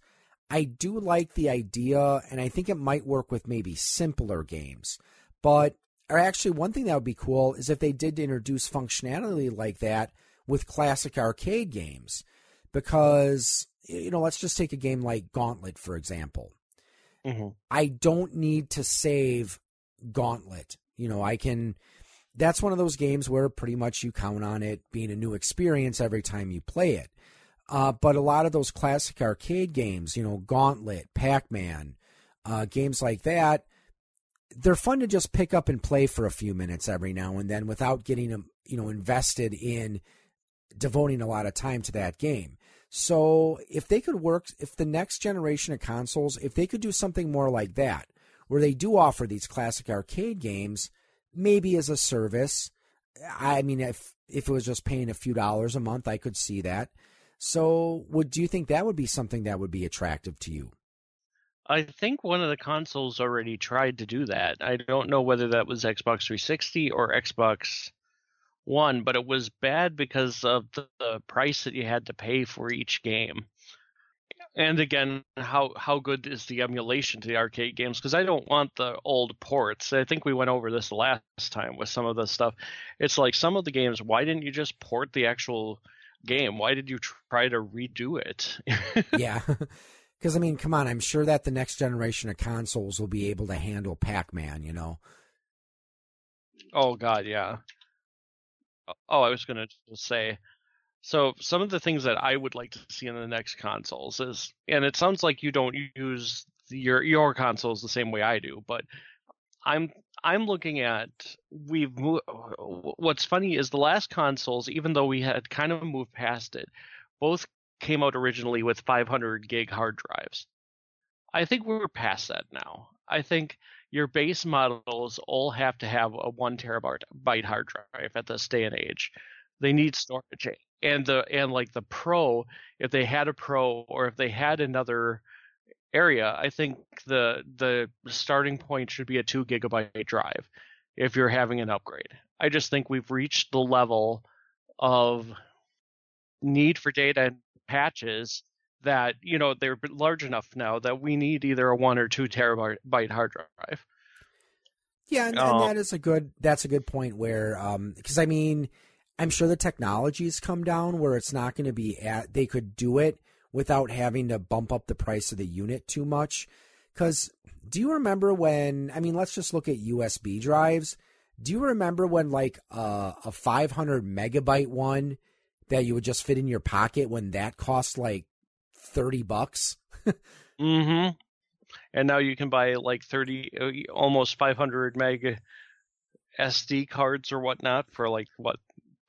I do like the idea, and I think it might work with maybe simpler games. But or actually, one thing that would be cool is if they did introduce functionality like that with classic arcade games because you know let's just take a game like Gauntlet for example. Mm-hmm. I don't need to save Gauntlet. You know, I can that's one of those games where pretty much you count on it being a new experience every time you play it. Uh, but a lot of those classic arcade games, you know, Gauntlet, Pac Man, uh, games like that, they're fun to just pick up and play for a few minutes every now and then without getting them, you know, invested in devoting a lot of time to that game. So if they could work, if the next generation of consoles, if they could do something more like that, where they do offer these classic arcade games, maybe as a service. I mean, if if it was just paying a few dollars a month, I could see that. So, would do you think that would be something that would be attractive to you? I think one of the consoles already tried to do that. I don't know whether that was Xbox 360 or Xbox One, but it was bad because of the, the price that you had to pay for each game. And again, how how good is the emulation to the arcade games? Because I don't want the old ports. I think we went over this last time with some of the stuff. It's like some of the games. Why didn't you just port the actual game? Why did you try to redo it? yeah. Because I mean, come on! I'm sure that the next generation of consoles will be able to handle Pac-Man. You know. Oh God, yeah. Oh, I was gonna say, so some of the things that I would like to see in the next consoles is, and it sounds like you don't use your your consoles the same way I do, but I'm I'm looking at we've moved. What's funny is the last consoles, even though we had kind of moved past it, both came out originally with 500 gig hard drives. I think we're past that now. I think your base models all have to have a one terabyte hard drive at this day and age. They need storage and the and like the pro if they had a pro or if they had another area i think the the starting point should be a 2 gigabyte drive if you're having an upgrade. I just think we've reached the level of need for data and patches that you know they're large enough now that we need either a 1 or 2 terabyte hard drive. Yeah and, um, and that is a good that's a good point where um because i mean I'm sure the technology's come down where it's not going to be at, they could do it without having to bump up the price of the unit too much. Because do you remember when, I mean, let's just look at USB drives. Do you remember when, like, uh, a 500 megabyte one that you would just fit in your pocket when that cost like 30 bucks? mm hmm. And now you can buy like 30, uh, almost 500 meg SD cards or whatnot for like, what,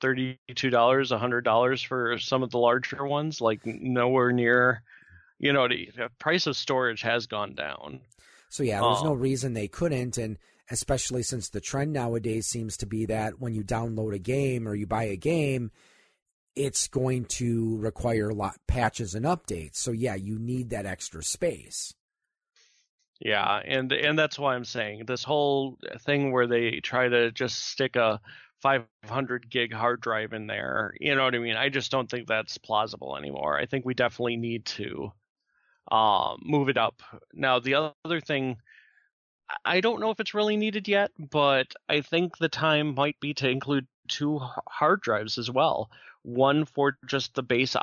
thirty-two dollars, a hundred dollars for some of the larger ones. Like nowhere near, you know, the price of storage has gone down. So yeah, there's um, no reason they couldn't, and especially since the trend nowadays seems to be that when you download a game or you buy a game, it's going to require a lot patches and updates. So yeah, you need that extra space. Yeah, and and that's why I'm saying this whole thing where they try to just stick a 500 gig hard drive in there. You know what I mean? I just don't think that's plausible anymore. I think we definitely need to uh, move it up. Now, the other thing, I don't know if it's really needed yet, but I think the time might be to include two hard drives as well. One for just the base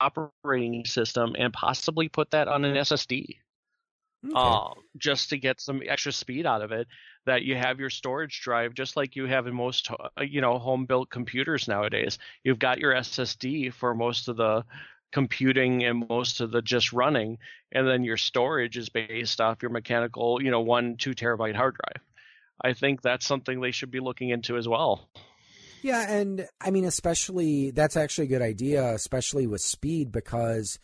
operating system, and possibly put that on an SSD. Okay. Um, just to get some extra speed out of it that you have your storage drive just like you have in most uh, you know home built computers nowadays. You've got your ssd for most of the computing and most of the just running and then your storage is based off your mechanical you know one two terabyte hard drive. I think that's something they should be looking into as well. Yeah and i mean especially that's actually a good idea especially with speed because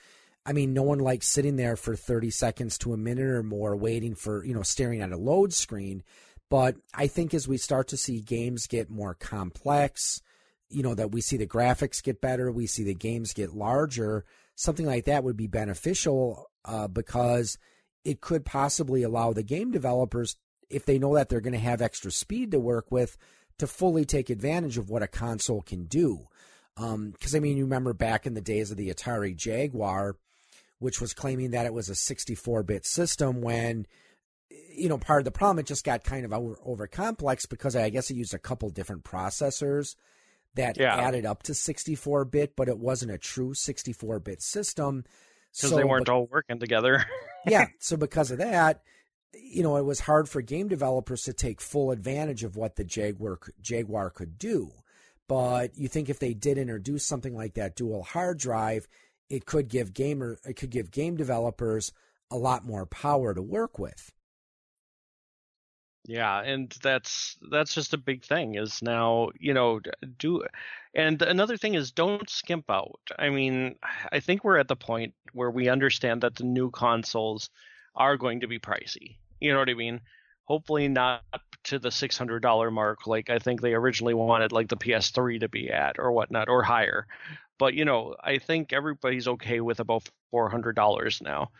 I mean, no one likes sitting there for 30 seconds to a minute or more waiting for, you know, staring at a load screen. But I think as we start to see games get more complex, you know, that we see the graphics get better, we see the games get larger, something like that would be beneficial uh, because it could possibly allow the game developers, if they know that they're going to have extra speed to work with, to fully take advantage of what a console can do. Because, um, I mean, you remember back in the days of the Atari Jaguar, which was claiming that it was a 64 bit system when you know, part of the problem, it just got kind of over, over complex because I guess it used a couple different processors. that Yeah. added up to 64 bit, but it wasn't a true 64 bit system. because So they weren't be- all working together. yeah. So because of that, you know, it was hard for game developers to take full advantage of what the Jaguar Jaguar could do. But you think if they did introduce something like that dual hard drive, it could give gamer it could give game developers a lot more power to work with. Yeah, and that's that's just a big thing is now, you know, do and another thing is don't skimp out. I mean, I think we're at the point where we understand that the new consoles are going to be pricey. You know what I mean? Hopefully not to the $600 mark like I think they originally wanted like the PS3 to be at or whatnot or higher. But, you know, I think everybody's okay with about $400 now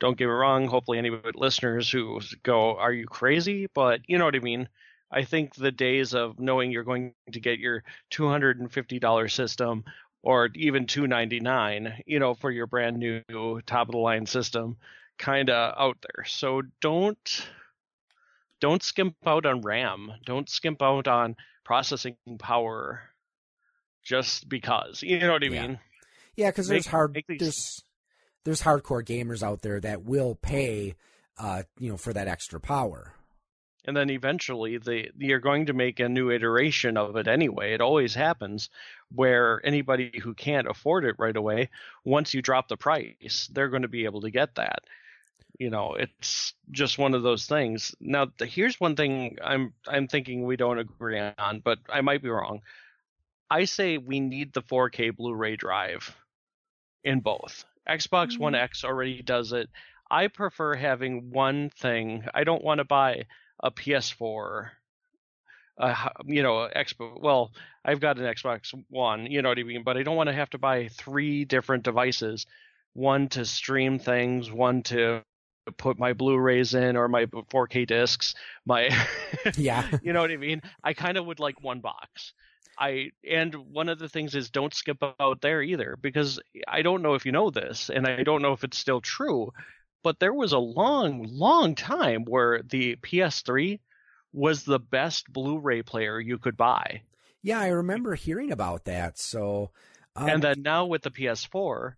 don't get me wrong. Hopefully, any listeners who go, "Are you crazy?" But you know what I mean. I think the days of knowing you're going to get your two hundred and fifty dollar system or even two ninety nine, you know, for your brand new top of the line system, kind of out there. So don't don't skimp out on RAM. Don't skimp out on processing power just because. You know what I Yeah. mean? Yeah, because there's hard there's there's hardcore gamers out there that will pay, uh, you know, for that extra power. and then eventually they you're going to make a new iteration of it anyway it always happens where anybody who can't afford it right away once you drop the price they're going to be able to get that you know it's just one of those things. Now the, here's one thing i'm i'm thinking we don't agree on but i might be wrong. I say we need the 4k blu-ray drive in both. Xbox one x already does it. I prefer having one thing. I don't want to buy a PS4, uh, you know, Xbox. Well, I've got an Xbox One, you know what I mean, but I don't want to have to buy three different devices, one to stream things, one to put my Blu-rays in or my 4K discs, my, Yeah. you know what I mean. I kind of would like one box. I and one of the things is don't skip out there either because I don't know if you know this and I don't know if it's still true, but there was a long, long time where the PS3 was the best Blu-ray player you could buy. Yeah, I remember hearing about that. So, um, and then now with the PS4,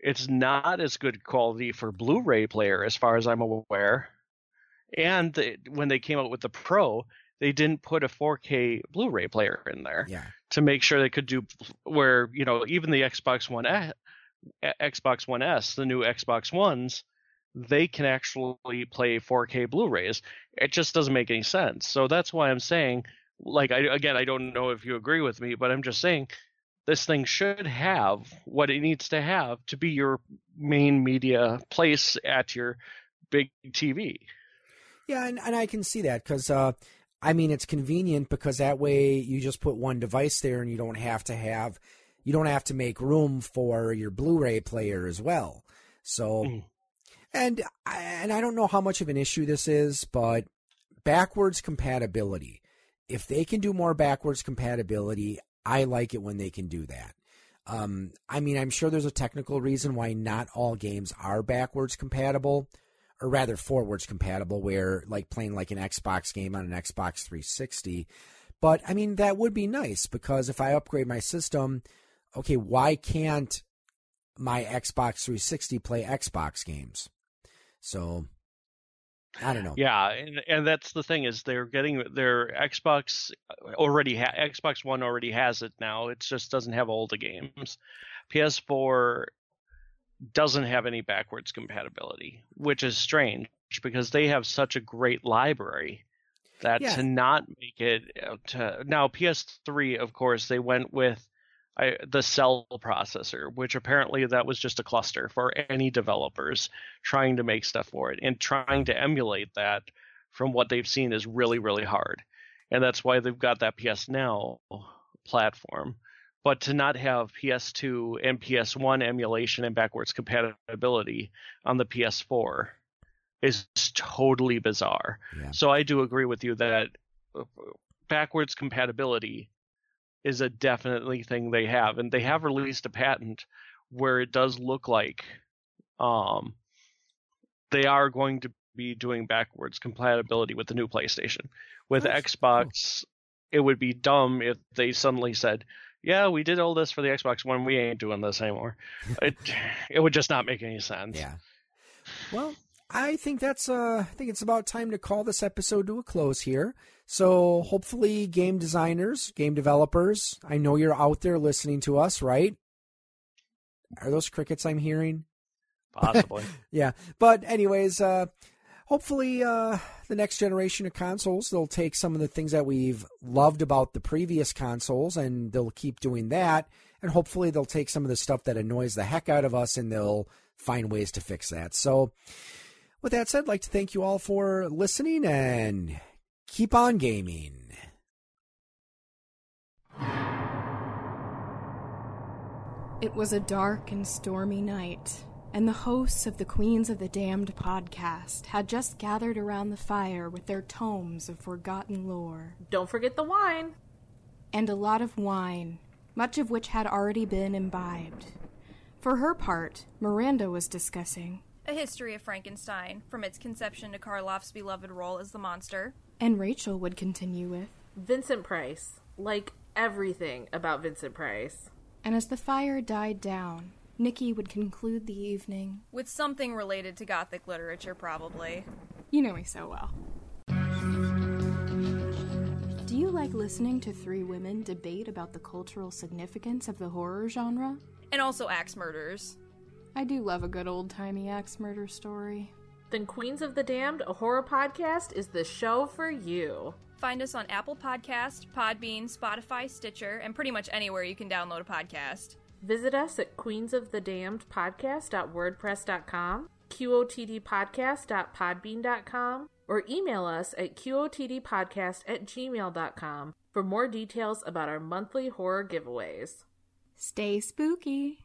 it's not as good quality for Blu-ray player as far as I'm aware. And the, when they came out with the Pro, they didn't put a 4K Blu-ray player in there yeah, to make sure they could do where you know even the Xbox One S, Xbox One S, the new Xbox Ones, they can actually play 4K Blu-rays. It just doesn't make any sense. So that's why I'm saying, like, I again, I don't know if you agree with me, but I'm just saying this thing should have what it needs to have to be your main media place at your big TV. yeah, and, and I can see that because, uh, I mean, it's convenient because that way you just put one device there and you don't have to have, you don't have to make room for your Blu-ray player as well. So, Mm. and and I don't know how much of an issue this is, but backwards compatibility. If they can do more backwards compatibility, I like it when they can do that. Um, I mean, I'm sure there's a technical reason why not all games are backwards compatible, or rather forwards compatible, where like playing like an Xbox game on an Xbox 360. But I mean, that would be nice because if I upgrade my system, okay, why can't my Xbox 360 play Xbox games? So I don't know. Yeah, and, and that's the thing is they're getting their Xbox already ha- Xbox One already has it now. It just doesn't have all the games. PS4 doesn't have any backwards compatibility, which is strange because they have such a great library that Yeah. to not make it uh, to now PS3 of course they went with I, the cell processor, which apparently that was just a cluster for any developers trying to make stuff for it and trying to emulate that from what they've seen is really really hard. And that's why they've got that ps now platform. But to not have ps2 and ps1 emulation and backwards compatibility on the ps4 is totally bizarre. Yeah. so i do agree with you that uh, backwards compatibility is a definitely thing they have and they have released a patent where it does look like um they are going to be doing backwards compatibility with the new PlayStation. With Nice. Xbox, it would be dumb if they suddenly said, "Yeah, we did all this for the Xbox One. We ain't doing this anymore." it it would just not make any sense. Yeah. Well, I think that's uh I think it's about time to call this episode to a close here. So hopefully game designers, game developers, I know you're out there listening to us, right? Are those crickets I'm hearing? Possibly. yeah. But anyways, uh hopefully uh the next generation of consoles they'll take some of the things that we've loved about the previous consoles and they'll keep doing that and hopefully they'll take some of the stuff that annoys the heck out of us and they'll find ways to fix that. So with that said, I'd like to thank you all for listening and keep on gaming. It was a dark and stormy night, and the hosts of the Queens of the Damned podcast had just gathered around the fire with their tomes of forgotten lore. Don't forget the wine. And a lot of wine, much of which had already been imbibed. For her part, Miranda was discussing a history of Frankenstein, from its conception to Karloff's beloved role as the monster. And Rachel would continue with Vincent Price. Like everything about Vincent Price. And as the fire died down, Nikki would conclude the evening with something related to Gothic literature, probably. You know me so well. Do you like listening to three women debate about the cultural significance of the horror genre? And also axe murders. I do love a good old timey axe murder story. Then Queens of the Damned, a horror podcast, is the show for you. Find us on Apple Podcast, Podbean, Spotify, Stitcher, and pretty much anywhere you can download a podcast. Visit us at queensofthedamnedpodcast.wordpress.com, qotdpodcast.podbean.com, or email us at qotdpodcast at gmail.com for more details about our monthly horror giveaways. Stay spooky.